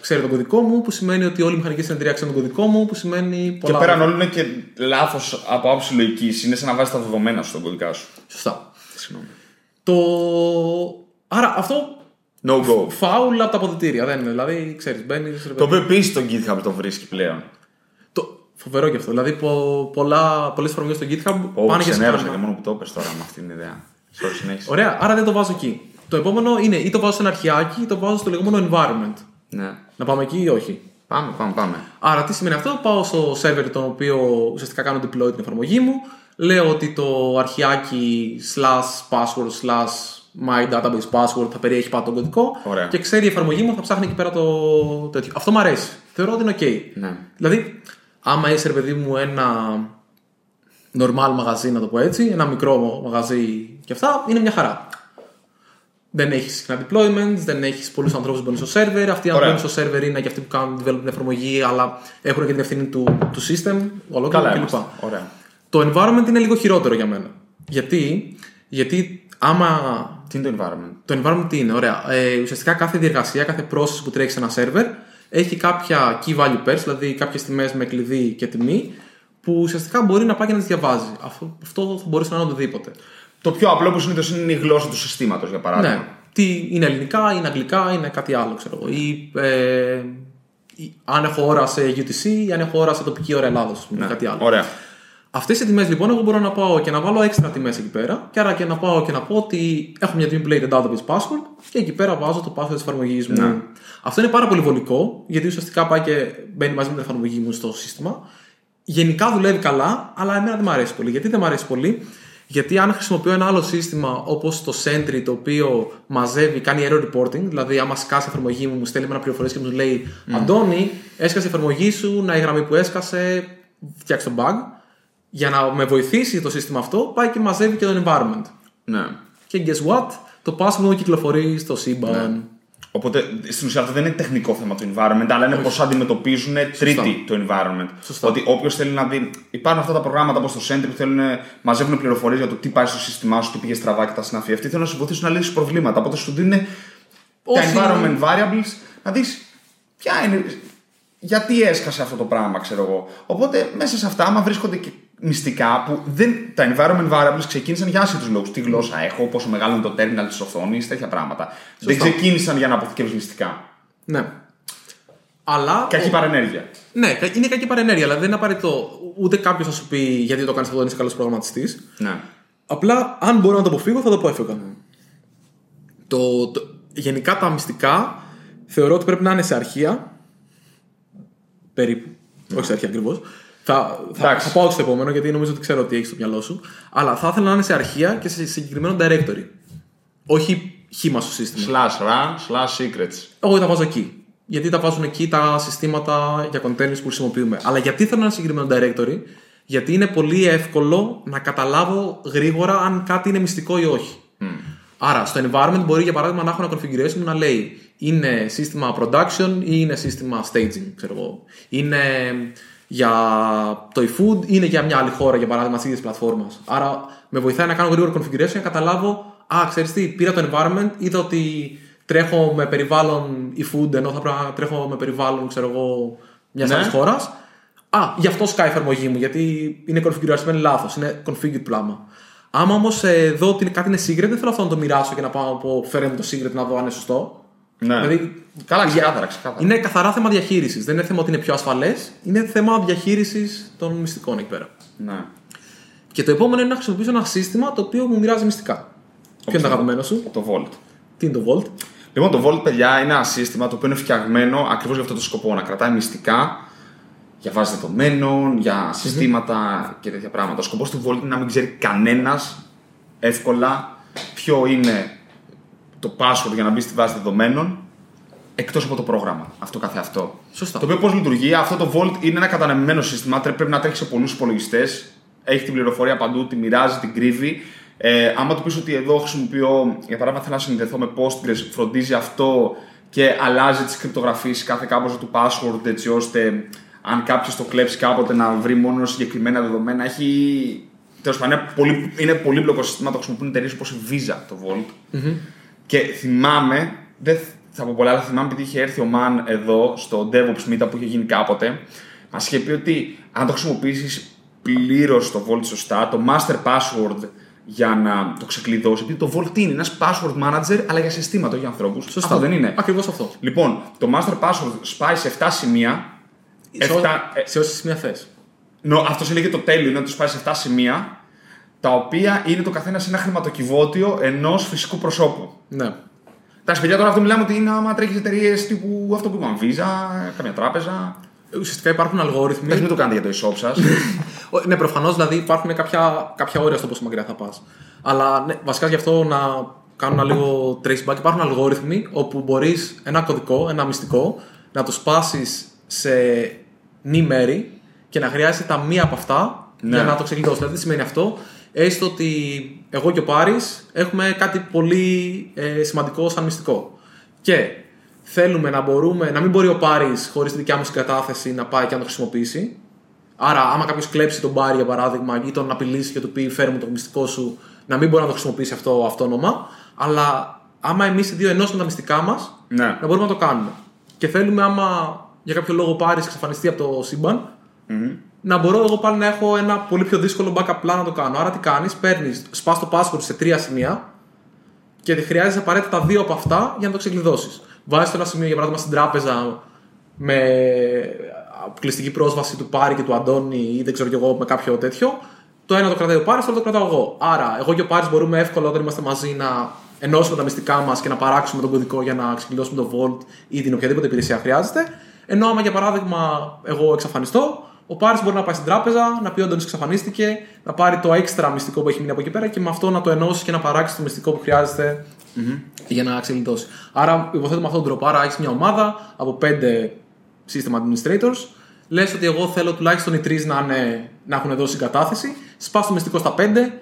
ξέρει τον κωδικό μου, που σημαίνει ότι όλη η μηχανική στην εταιρεία ξέρει τον κωδικό μου, που σημαίνει Και πολλά. πέραν όλων είναι και λάθος από άποψη λογικής. Είναι σαν να βάζεις τα δεδομένα σου στον κωδικά σου. Σωστά. Συγγνώμη. Το... Άρα αυτό No go. φάουλ από τα αποδητήρια. Δεν είναι. Δηλαδή, ξέρεις, μπαίνεις. Το οποίο επίσης το GitHub το βρίσκει πλέον. Το... Φοβερό και αυτό. Δηλαδή, πο... πολλά... πολλές εφαρμογές στο GitHub Ω, πάνε και ξενέρωσα και σκάνε. μόνο που το έπες τώρα με αυτήν την ιδέα. Sorry, συνέχισε. Ωραία, άρα δεν το βάζω εκεί. Το επόμενο είναι ή το βάζω σε ένα αρχιάκι ή το βάζω στο λεγόμενο environment. Ναι. Να πάμε εκεί ή όχι; Πάμε, πάμε, πάμε. Άρα, τι σημαίνει αυτό, πάω στο server τον οποίο ουσιαστικά κάνω deploy την εφαρμογή μου. Λέω ότι το αρχιάκι slash password slash my database password θα περιέχει πάντα τον κωδικό Ωραία. και ξέρει η εφαρμογή μου θα ψάχνει εκεί πέρα το τέτοιο. Αυτό μου αρέσει. Θεωρώ ότι είναι ok. Ναι. Δηλαδή, άμα είσαι ρε παιδί μου ένα normal μαγαζί, να το πω έτσι, ένα μικρό μαγαζί και αυτά, είναι μια χαρά. Δεν έχεις συχνά deployments, δεν έχεις πολλούς ανθρώπους που μπαίνουν στο server. Αυτοί οι Ωραία. άνθρωποι στο server είναι και αυτοί που κάνουν develop την εφαρμογή, αλλά έχουν και την ευθύνη του, του system, ολόκληρο Καλά κλπ. είμαστε. Ωραία. Το environment είναι λίγο χειρότερο για μένα. Γιατί, γιατί άμα Τι είναι το environment; το environment τι είναι, ωραία. Ε, ουσιαστικά κάθε διεργασία, κάθε process που τρέχει σε ένα server έχει κάποια key value pairs, δηλαδή κάποιες τιμές με κλειδί και τιμή, που ουσιαστικά μπορεί να πάει και να τις διαβάζει. Αυτό, αυτό θα μπορούσε να είναι οτιδήποτε. Το πιο απλό που συνήθως είναι η γλώσσα του συστήματος, για παράδειγμα. Ναι. Τι είναι ελληνικά, είναι αγγλικά, είναι κάτι άλλο, ξέρω εγώ. Ή, ε, ή αν έχω ώρα σε UTC ή αν έχω ώρα σε τοπική ώρα Ελλάδος, Ναι. κάτι άλλο. Ωραία. Αυτές οι τιμές λοιπόν, εγώ μπορώ να πάω και να βάλω έξτρα τιμές εκεί πέρα. Και άρα και να πάω και να πω ότι έχω μια τιμή που λέγεται database password και εκεί πέρα βάζω το password της εφαρμογής μου. Ναι. Αυτό είναι πάρα πολύ βολικό, γιατί ουσιαστικά πάει και μπαίνει μαζί με την εφαρμογή μου στο σύστημα. Γενικά δουλεύει καλά, αλλά εμένα δεν μου αρέσει πολύ. Γιατί δεν μου αρέσει πολύ, γιατί αν χρησιμοποιώ ένα άλλο σύστημα όπως το Sentry, το οποίο μαζεύει, κάνει error reporting, δηλαδή άμα σκάσει η εφαρμογή μου, μου στέλνει με ένα πληροφορίες και μου λέει Αντώνη, έσκασε η εφαρμογή σου, να η γραμμή που έσκασε, φτιάξει το bug. Για να με βοηθήσει το σύστημα αυτό, πάει και μαζεύει και το environment. Ναι. Και guess what, το password μου κυκλοφορεί στο σύμπαν. Οπότε στην ουσία αυτό δεν είναι τεχνικό θέμα του environment, αλλά είναι πώς αντιμετωπίζουν τρίτη το environment. Σωστά. Ότι όποιος θέλει να δει. Υπάρχουν αυτά τα προγράμματα όπως το Sentry που θέλουν, μαζεύουν πληροφορίες για το τι πάει στο σύστημά σου, τι πήγε στραβά και τα συναφή. Αυτοί θέλουν να σου βοηθήσουν να λύσεις προβλήματα. Οπότε σου δίνουν τα Όσοι- environment variables να δεις ποια είναι. Γιατί έσκασε αυτό το πράγμα, ξέρω εγώ. Οπότε μέσα σε αυτά, άμα βρίσκονται και μυστικά που δεν, τα environment variables ξεκίνησαν για άσχετους λόγους. Τι γλώσσα έχω, πόσο μεγάλο είναι το terminal της οθόνης, τέτοια πράγματα. Δεν ξεκίνησαν για να αποθηκεύεις μυστικά. Ναι. Αλλά. Κακή παρενέργεια. Ναι, κα- είναι κακή παρενέργεια, αλλά δεν είναι απαραίτητο ούτε κάποιος θα σου πει γιατί το κάνεις αυτό, δεν είσαι καλός προγραμματιστής. Ναι. Απλά, αν μπορώ να το αποφύγω, θα το απέφευγα. Το, το, γενικά τα μυστικά θεωρώ ότι πρέπει να είναι σε αρχεία. Περίπου. Όχι σε αρχεία ακριβώς. Θα, θα, Εντάξει. θα πάω στο επόμενο γιατί νομίζω ότι ξέρω τι έχεις στο μυαλό σου. Αλλά θα ήθελα να είναι σε αρχεία και σε συγκεκριμένο directory. Όχι χήμα στο σύστημα. Slash run, slash secrets. Εγώ τα βάζω εκεί. Γιατί τα βάζουν εκεί τα συστήματα για containers που χρησιμοποιούμε. Αλλά γιατί θέλω ένα συγκεκριμένο directory, γιατί είναι πολύ εύκολο να καταλάβω γρήγορα αν κάτι είναι μυστικό ή όχι. Άρα, στο environment μπορεί για παράδειγμα να έχω ένα configuration που να λέει είναι σύστημα production ή είναι σύστημα staging, ξέρω εγώ. Είναι για το eFood ή είναι για μια άλλη χώρα, για παράδειγμα, της ίδιας πλατφόρμας. Άρα, με βοηθάει να κάνω γρήγορο configuration και να καταλάβω, Α, ξέρεις τι, πήρα το environment, είδα ότι τρέχω με περιβάλλον eFood ενώ θα πρέπει να τρέχω με περιβάλλον, ξέρω εγώ, μιας Ναι. άλλης χώρας. Α, γι' αυτό σκάει η εφαρμογή μου, γιατί είναι configuration λάθος, είναι configured πλάμα. Άμα όμως δω ότι κάτι είναι secret, δεν θέλω αυτό να το μοιράσω και να πάω από φέρε μου το secret να δω αν είναι σωστό. Ναι. Δηλαδή, Καλά, ξεκάθαρα, ξεκάθαρα. είναι καθαρά θέμα διαχείρισης. Δεν είναι θέμα ότι είναι πιο ασφαλές, είναι θέμα διαχείρισης των μυστικών εκεί πέρα. Ναι. Και το επόμενο είναι να χρησιμοποιήσω ένα σύστημα το οποίο μου μοιράζει μυστικά. Ποιο είναι το αγαπημένο σου, Το Vault. τι είναι το Vault. Λοιπόν, το Vault, παιδιά, είναι ένα σύστημα το οποίο είναι φτιαγμένο ακριβώς για αυτό το σκοπό. Να κρατάει μυστικά για βάσει δεδομένων, για συστήματα και τέτοια πράγματα. Ο σκοπός του Vault είναι να μην ξέρει κανένας εύκολα ποιο είναι το password για να μπει στη βάση δεδομένων εκτός από το πρόγραμμα. Αυτό καθε αυτό. Σωστά. Το οποίο πώς λειτουργεί, αυτό το Vault είναι ένα κατανεμημένο σύστημα. τρέ- Πρέπει να τρέχει σε πολλούς υπολογιστές. Έχει την πληροφορία παντού, τη μοιράζει, την κρύβει. Ε, άμα του πεις ότι εδώ χρησιμοποιώ, για παράδειγμα, θέλω να συνδεθώ με Postgres, φροντίζει αυτό και αλλάζει τις κρυπτογραφίες κάθε κάμποζα του password έτσι ώστε αν κάποιος το κλέψει κάποτε να βρει μόνο συγκεκριμένα δεδομένα. Έχει. Τέλος πάντων, είναι πολύ, είναι πολύπλοκο σύστημα, το χρησιμοποιούν εταιρείες όπως η Visa το Vault. Και θυμάμαι, δεν θα πω πολλά, αλλά θυμάμαι επειδή είχε έρθει ο Μαν εδώ στο DevOps Meetup που είχε γίνει κάποτε, μας είχε πει ότι αν το χρησιμοποιήσεις πλήρως το Vault σωστά, το master password για να το ξεκλειδώσεις, επειδή το Vault τι είναι, ένας password manager, αλλά για συστήματα, όχι για ανθρώπους. Αυτό δεν είναι. Ακριβώς αυτό. Λοιπόν, το master password σπάει σε 7 σημεία. Σε, ό- Εφτά- ε, σε όσε σημεία θες. Νο, αυτός είναι και το τέλειο, είναι ότι του πάει σε 7 σημεία, τα οποία είναι το καθένας σε ένα χρηματοκιβώτιο ενός φυσικού προσώπου. Ναι. Εντάξει, παιδιά, τώρα αυτό μιλάμε ότι είναι άμα τρέχεις εταιρείες τύπου αυτό που είπαμε, Visa, καμιά τράπεζα. Ουσιαστικά υπάρχουν αλγόριθμοι. Εντάξει, μην το κάνετε για το e-shop σας. Ο- Ναι, προφανώς δηλαδή υπάρχουν κάποια, κάποια όρια στο πόσο μακριά θα πας. Αλλά ναι, βασικά γι' αυτό να κάνω ένα λίγο traceback. Υπάρχουν αλγόριθμοι όπου μπορείς ένα κωδικό, ένα μυστικό, να το σπάσεις σε μη μέρη και να χρειάζεσαι τα μία από αυτά Ναι. για να το ξεκλειδώσει. Δηλαδή, τι σημαίνει αυτό, έστω ότι εγώ και ο Πάρης έχουμε κάτι πολύ ε, σημαντικό σαν μυστικό. Και θέλουμε να μπορούμε, να μην μπορεί ο Πάρης χωρίς τη δικιά μου συγκατάθεση να πάει και να το χρησιμοποιήσει. Άρα, άμα κάποιος κλέψει τον Πάρη για παράδειγμα ή τον απειλήσει και του πει φέρε μου το μυστικό σου, να μην μπορεί να το χρησιμοποιήσει αυτό αυτόνομα. Αλλά άμα εμείς οι δύο ενώσουμε τα μυστικά μας, Ναι. να μπορούμε να το κάνουμε. Και θέλουμε, άμα για κάποιο λόγο πάρει εξαφανιστεί από το σύμπαν, να μπορώ εγώ πάλι να έχω ένα πολύ πιο δύσκολο backup plan να το κάνω. Άρα τι κάνεις, παίρνεις, σπάς το password σε τρία σημεία και χρειάζεσαι απαραίτητα δύο από αυτά για να το ξεκλειδώσεις. Βάζεις το ένα σημείο, για παράδειγμα, στην τράπεζα με αποκλειστική πρόσβαση του Πάρη και του Αντώνη ή δεν ξέρω κι εγώ με κάποιο τέτοιο. Το ένα το κρατάει ο Πάρης, το άλλο το κρατάω εγώ. Άρα, εγώ και ο Πάρης μπορούμε εύκολα όταν είμαστε μαζί να ενώσουμε τα μυστικά μας και να παράξουμε τον κωδικό για να ξεκλειδώσουμε το Vault ή την οποιαδήποτε υπηρεσία χρειάζεται. Ενώ άμα για παράδειγμα εγώ εξαφανιστώ, ο Πάρης μπορεί να πάει στην τράπεζα, να πει ότι εξαφανίστηκε, να πάρει το έξτρα μυστικό που έχει μείνει από εκεί πέρα και με αυτό να το ενώσεις και να παράξεις το μυστικό που χρειάζεται mm-hmm. για να ξεκλειδώσει. Άρα, υποθέτω με αυτόν τον τρόπο. Άρα, έχεις μια ομάδα από πέντε system administrators. Λες ότι εγώ θέλω τουλάχιστον οι τρεις να, να έχουν δώσει συγκατάθεση. Σπάς το μυστικό στα πέντε,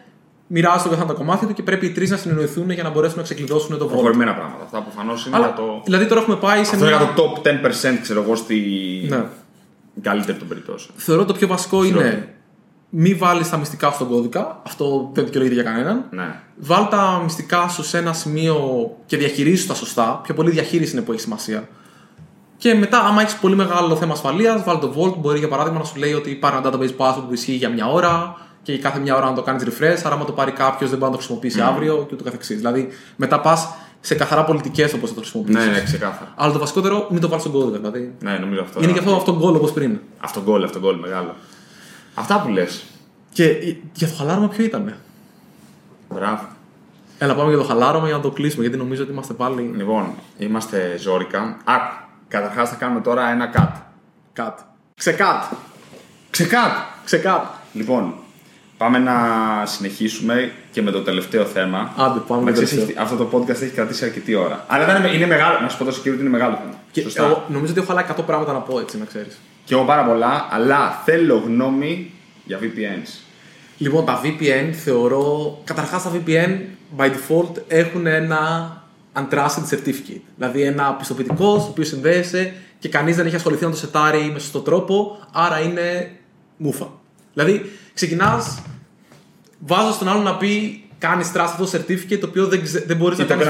μοιράζει το καθένα το κομμάτι του και πρέπει οι τρεις να συνεννοηθούν για να μπορέσουν να ξεκλειδώσουν το βόλιο. Προχωρημένα πράγματα. Αυτά προφανώ είναι Αλλά, το. Δηλαδή τώρα έχουμε πάει σε. Αυτό μια... για το top 10% ξέρω εγώ στη. Ναι. Καλύτερη των περιπτώσεων. Θεωρώ το πιο βασικό είναι μη βάλεις τα μυστικά στον κώδικα. Αυτό δεν δικαιολογείται για κανέναν. Ναι. Βάλ τα μυστικά σου σε ένα σημείο και διαχειρίσου τα σωστά. Πιο πολύ διαχείριση είναι που έχει σημασία. Και μετά, άμα έχεις πολύ μεγάλο θέμα ασφαλείας, βάλει το Vault. Μπορεί για παράδειγμα να σου λέει ότι υπάρχει ένα database password που ισχύει για μια ώρα και κάθε μια ώρα να το κάνεις refresh. Άρα, άμα το πάρει κάποιος, δεν μπορεί να το χρησιμοποιήσει mm. αύριο και ούτω καθεξής. Δηλαδή, μετά πας σε καθαρά πολιτικές όπως θα το χρησιμοποιήσεις. Ναι, ναι, ξεκάθαρα. Αλλά το βασικότερο, μην το βάλεις στον κώδικα. Δηλαδή. Ναι, νομίζω αυτό. Είναι και αυτό αυτό γκολ όπως πριν. Αυτό γκολ, αυτό γκολ μεγάλο. Αυτά που λες. Και για το χαλάρωμα ποιο ήταν. Μπράβο. Έλα, πάμε για το χαλάρωμα για να το κλείσουμε γιατί νομίζω ότι είμαστε πάλι. Λοιπόν, είμαστε ζώρικα. Άκου. Καταρχάς θα κάνουμε τώρα ένα cut. Cut. Ξεκάτ. Ξεκάτ. Ξεκάτ. Λοιπόν, πάμε να συνεχίσουμε και με το τελευταίο θέμα. Άντε, πάμε με Αυτό το podcast έχει κρατήσει αρκετή ώρα. Αλλά είναι, είναι μεγάλο. Να σου πω τόσο κύριο ότι είναι μεγάλο θέμα. Και Σωστά. Εγώ, νομίζω ότι έχω άλλα 100 πράγματα να πω έτσι, να ξέρεις. Και εγώ πάρα πολλά, αλλά θέλω γνώμη για VPNs. Λοιπόν, τα VPN θεωρώ. Καταρχάς, τα VPN by default έχουν ένα untrusted certificate. Δηλαδή ένα πιστοποιητικό στο οποίο συνδέεσαι και κανείς δεν έχει ασχοληθεί να το σετάρει με σωστό τρόπο, άρα είναι μούφα. Δηλαδή ξεκινάς βάζω στον άλλο να πει κάνεις trust αυτό το certificate το οποίο δεν, δεν μπορείς να κάνει.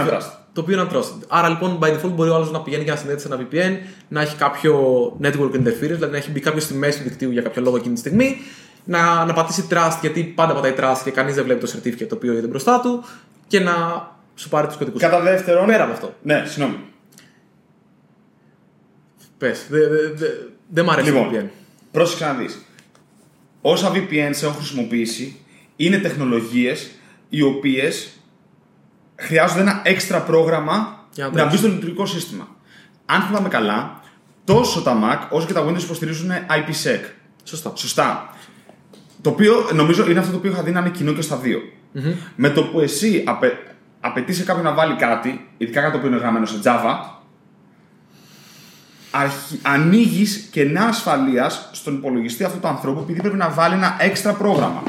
Το οποίο είναι untrusted. Άρα λοιπόν by default μπορεί ο άλλος να πηγαίνει για να συνδέεται σε ένα VPN, να έχει κάποιο network interference, δηλαδή να έχει μπει κάποιος στη μέση του δικτύου για κάποιο λόγο εκείνη τη στιγμή, να, να πατήσει trust γιατί πάντα πατάει trust και κανείς δεν βλέπει το certificate το οποίο είναι μπροστά του και να σου πάρει τους κωδικούς. Κατά δεύτερον. Πέρα από αυτό. Ναι, συγγνώμη. Πες. Δεν δε, δε, δε μ' αρέσει λοιπόν, VPN. Πρόσεξε να δεις. Όσα VPN έχω χρησιμοποιήσει είναι τεχνολογίες οι οποίες χρειάζονται ένα έξτρα πρόγραμμα για να, μπει στο λειτουργικό σύστημα. Αν θυμάμαι καλά, τόσο τα Mac όσο και τα Windows υποστηρίζουν IPsec. Σωστά. Σωστά. Το οποίο νομίζω είναι αυτό το οποίο είχα δει να είναι κοινό και στα δυο Με το που εσύ απε απαιτεί σε κάποιον να βάλει κάτι, ειδικά κάτι το οποίο είναι γραμμένο σε Java, ανοίγεις κενά ασφαλείας στον υπολογιστή αυτού του ανθρώπου επειδή πρέπει να βάλει ένα έξτρα πρόγραμμα.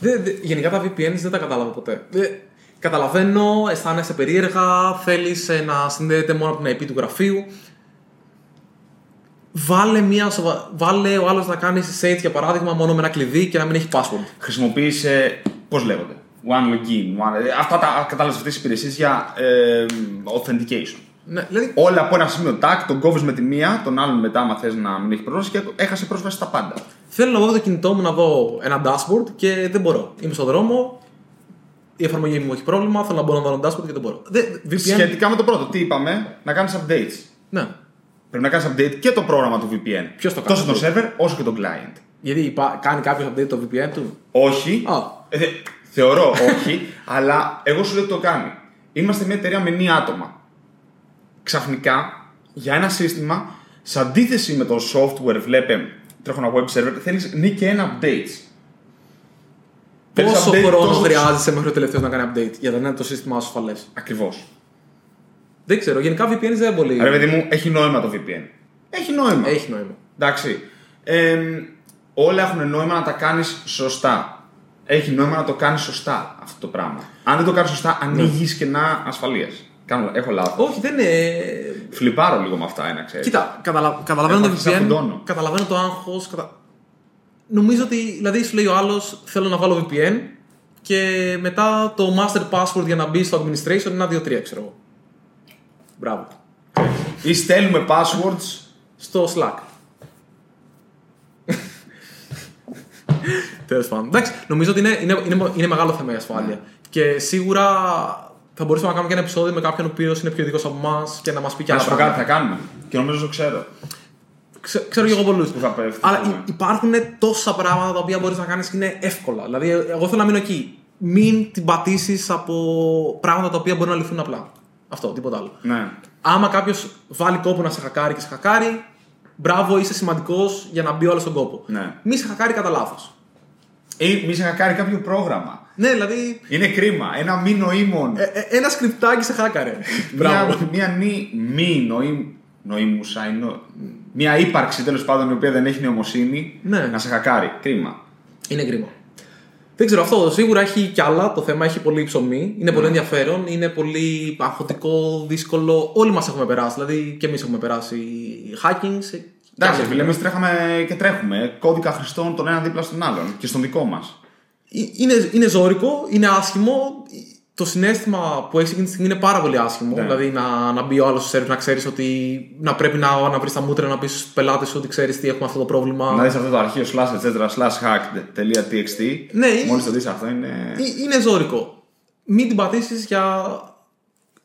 Δε, δε, γενικά τα VPN δεν τα κατάλαβα ποτέ. Δε, καταλαβαίνω, αισθάνεσαι περίεργα, θέλεις να συνδέεται μόνο από την IP του γραφείου. Βάλε, μια σοβα... Βάλε ο άλλος να κάνει search για παράδειγμα μόνο με ένα κλειδί και να μην έχει password. Χρησιμοποίησε. Πώς λέγονται. One login. One... Αυτά τα κατάλαβες αυτές τις υπηρεσίες για ε, authentication. Ναι, δηλαδή... Όλα από ένα σημείο τάκ, τον κόβεις με τη μία, τον άλλον μετά, άμα θες να μην έχει πρόσβαση και έχασε πρόσβαση στα πάντα. Θέλω να βγω το κινητό μου να δω ένα dashboard και δεν μπορώ. Είμαι στον δρόμο, η εφαρμογή μου έχει πρόβλημα, θέλω να μπορώ να δω ένα dashboard και δεν μπορώ. VPN... Σχετικά με το πρώτο, τι είπαμε, να κάνεις updates. Ναι. Πρέπει να κάνεις update και το πρόγραμμα του VPN. Ποιος το κάνει. Τόσο το server όσο και το client. Γιατί κάνει κάποιος update το VPN του; Όχι. Ah. Ε, Θεωρώ όχι, αλλά εγώ σου λέω ότι το κάνει. Είμαστε μια εταιρεία με νέα άτομα. Ξαφνικά, για ένα σύστημα, σε αντίθεση με το software, βλέπε, τρέχω ένα web server, θέλεις νη και ένα updates. Πόσο χρόνο τόσο... χρειάζεσαι μέχρι το τελευταίος να κάνει update για να είναι το σύστημά σου ασφαλέ. Ακριβώς. Δεν ξέρω, γενικά VPN δεν πολύ. Ρε παιδί μου, έχει νόημα το VPN. Έχει νόημα. Έχει νόημα. Εντάξει. Ε, όλα έχουν νόημα να τα κάνεις σωστά έχει νόημα να το κάνεις σωστά αυτό το πράγμα. Αν δεν το κάνεις σωστά, ανοίγεις ναι. κενά ασφαλείας. Έχω λάθος. Όχι, δεν είναι. Φλιπάρω λίγο με αυτά, ένα ξέρεις. Κοίτα, καταλα... καταλαβαίνω το VPN. Καταλαβαίνω το άγχος. Κατα... Νομίζω ότι, δηλαδή, σου λέει ο άλλος, θέλω να βάλω VPN και μετά το master password για να μπει στο administration είναι ένα 2-3, ξέρω εγώ. Μπράβο. Ή στέλνουμε passwords στο Slack. Τέλος πάντων. Εντάξει, νομίζω ότι είναι, είναι, είναι, είναι μεγάλο θέμα η ασφάλεια. Και σίγουρα θα μπορούσαμε να κάνουμε και ένα επεισόδιο με κάποιον ο οποίος είναι πιο ειδικός από εμάς και να μας πει και Να άλλα σου πω κάτι πράγματα. θα κάνουμε. Και νομίζω το ξέρω. Ξε- ξέρω και εγώ πολλούς. Που θα πέφτει. Αλλά ναι. υ- υπάρχουν τόσα πράγματα τα οποία μπορείς να κάνεις και είναι εύκολα. Δηλαδή, εγώ θέλω να μείνω εκεί. Μην την πατήσεις από πράγματα τα οποία μπορεί να λυθούν απλά. Αυτό, τίποτα άλλο. Ναι. Άμα κάποιος βάλει κόπο να σε χακάρει και σε χακάρει, μπράβο, είσαι σημαντικός για να μπει όλο στον κόπο. Ναι. Μη σε χακάρει κατά λάθος. Ή μη σε χακάρει κάποιο πρόγραμμα. Ναι, δηλαδή. Είναι κρίμα. Ένα μη νοήμων. ε, ε, ένα σκριπτάκι σε χάκαρε. μπράβο. Μια, μια νη, μη νοήμ, νοήμουσα, ή νο- μια ύπαρξη τέλος πάντων η οποία δεν έχει νοημοσύνη Ναι. να σε χακάρει. Κρίμα. Είναι κρίμα. Δεν ξέρω, αυτό σίγουρα έχει κι άλλα. Το θέμα έχει πολύ ψωμί. Είναι πολύ ενδιαφέρον. Είναι πολύ αγχωτικό, δύσκολο. Όλοι μας έχουμε περάσει. Δηλαδή και εμείς έχουμε περάσει hacking. σε- Εντάξει, και φίλε, άλλοι. εμείς τρέχαμε και τρέχουμε κώδικα χρηστών τον ένα δίπλα στον άλλον και στον δικό μας. Ε, Είναι, είναι ζώρικο, είναι άσχημο. Το συνέστημα που έχει εκείνη τη στιγμή είναι πάρα πολύ άσχημο. Ναι. Δηλαδή να, να μπει ο άλλος στο server, να ξέρεις ότι να πρέπει να, να βρεις τα μούτρα να πεις στους πελάτες σου ότι ξέρεις τι έχουμε αυτό το πρόβλημα. Να δεις αυτό το αρχείο slash etc slash hacked.txt. Ναι, ή- Μόλις το δεις αυτό είναι. Ε, Είναι ζώρικο. Μην την πατήσεις για.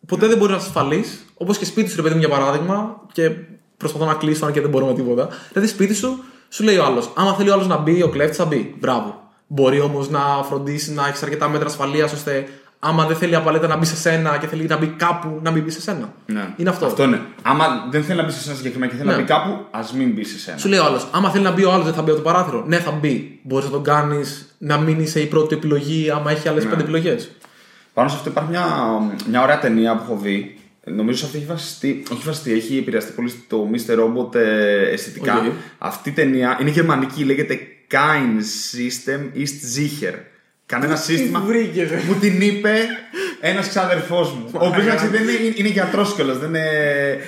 Ποτέ δεν μπορείς να είσαι ασφαλή. Όπως και σπίτι σου, ρε παιδί μου, για παράδειγμα, και προσπαθώ να κλείσω, αν και δεν μπορούμε τίποτα. Δηλαδή, σπίτι σου, σου λέει ο άλλος. Άμα θέλει ο άλλος να μπει, ο κλέφτης θα μπει. Μπράβο. Μπορεί όμως να φροντίσει να έχεις αρκετά μέτρα ασφαλείας ώστε άμα δεν θέλει απαραίτητα να μπει σε σένα και θέλει να μπει κάπου, να μην μπει σε σένα. Ναι. Είναι αυτό. Αυτό είναι. Άμα δεν θέλει να μπει σε ένα συγκεκριμένο και θέλει Ναι. να μπει κάπου, ας μην μπει σε σένα. Σου λέει ο άλλος, άμα θέλει να μπει ο άλλος, δεν θα μπει από το παράθυρο. Ναι, θα μπει. Μπορείς να τον κάνεις να μην είσαι η πρώτη επιλογή, άμα έχει άλλες Ναι. πέντε επιλογές. Πάνω σε αυτό υπάρχει μια, μια ωραία ταινία που έχω δει. Νομίζω σε αυτή έχει βασιστεί, όχι βασιστεί, έχει επηρεαστεί πολύ στο Mr. Robot ε, αισθητικά. Οκ. Αυτή η ταινία είναι γερμανική, λέγεται Kein System ist sicher. Κανένα σύστημα. βρήκες, ε; Μου την είπε ένας ξάδερφός μου. ο οποίος δεν είναι, είναι γιατρός κιόλας, δεν είναι,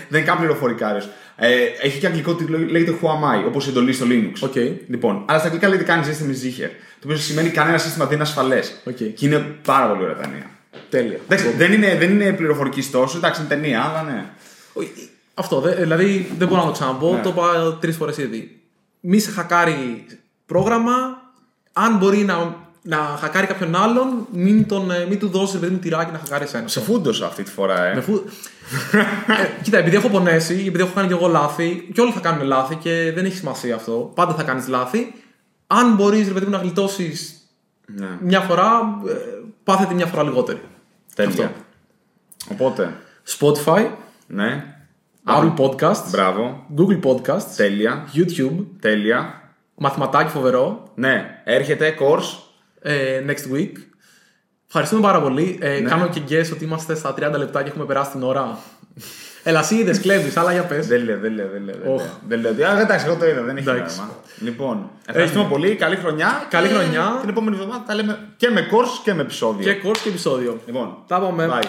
δεν είναι καν πληροφορικάριος. Ε, έχει και αγγλικό τίτλο, λέγεται Who am I, όπως η εντολή στο Linux. Οκ. Λοιπόν, αλλά στα αγγλικά λέγεται Kein System ist sicher. Το οποίο σημαίνει κανένα σύστημα δεν είναι ασφαλές. Οκ. Και είναι πάρα πολύ ωραία ταινία. Τέλεια. Εντάξει, δεν είναι, δεν είναι πληροφορικής τόσο, εντάξει, είναι ταινία, αλλά ναι. Αυτό, δε- δηλαδή δεν μπορώ να το ξαναπώ. Ναι. Το είπα τρεις φορές ήδη. Μη σε χακάρει πρόγραμμα. Αν μπορεί να, να χακάρει κάποιον άλλον, μην, τον, ε, μην του δώσεις παιδί μου τυράκι να χακάρει εσένα. Σε φούντωσα αυτή τη φορά, ε. Με φου- ε, κοίτα, επειδή έχω πονέσει, επειδή έχω κάνει και εγώ λάθη, και όλοι θα κάνουν λάθη και δεν έχει σημασία αυτό. Πάντα θα κάνεις λάθη. Αν μπορείς, ρε παιδί μου, να γλιτώσεις Ναι. μια φορά, ε, πάθετε μια φορά λιγότερη. Τέλεια. Αυτό. Οπότε, Spotify, ναι. Apple Podcasts, Μπράβο. Google Podcasts, Τέλεια. YouTube, Τέλεια. Μαθηματάκι φοβερό, Ναι, έρχεται course. ε, next week. Ευχαριστούμε πάρα πολύ. Ε, Ναι. Κάνω και guess ότι είμαστε στα 30 λεπτά και έχουμε περάσει την ώρα. Έλα, εσύ είδε, κλέβεις, αλλά για πες. Δεν λέω, δεν λέω, δεν λέω. δεν Οχ. λέω. Δεν λέω. ότι- Α, εντάξει, εγώ το είδα, δεν έχει Εντάξει. νόημα. Λοιπόν, ευχαριστούμε πολύ. Καλή χρονιά. Καλή και χρονιά. Την επόμενη εβδομάδα τα λέμε και με course και με επεισόδιο. Και course και επεισόδιο. Λοιπόν, Τα πάμε. bye.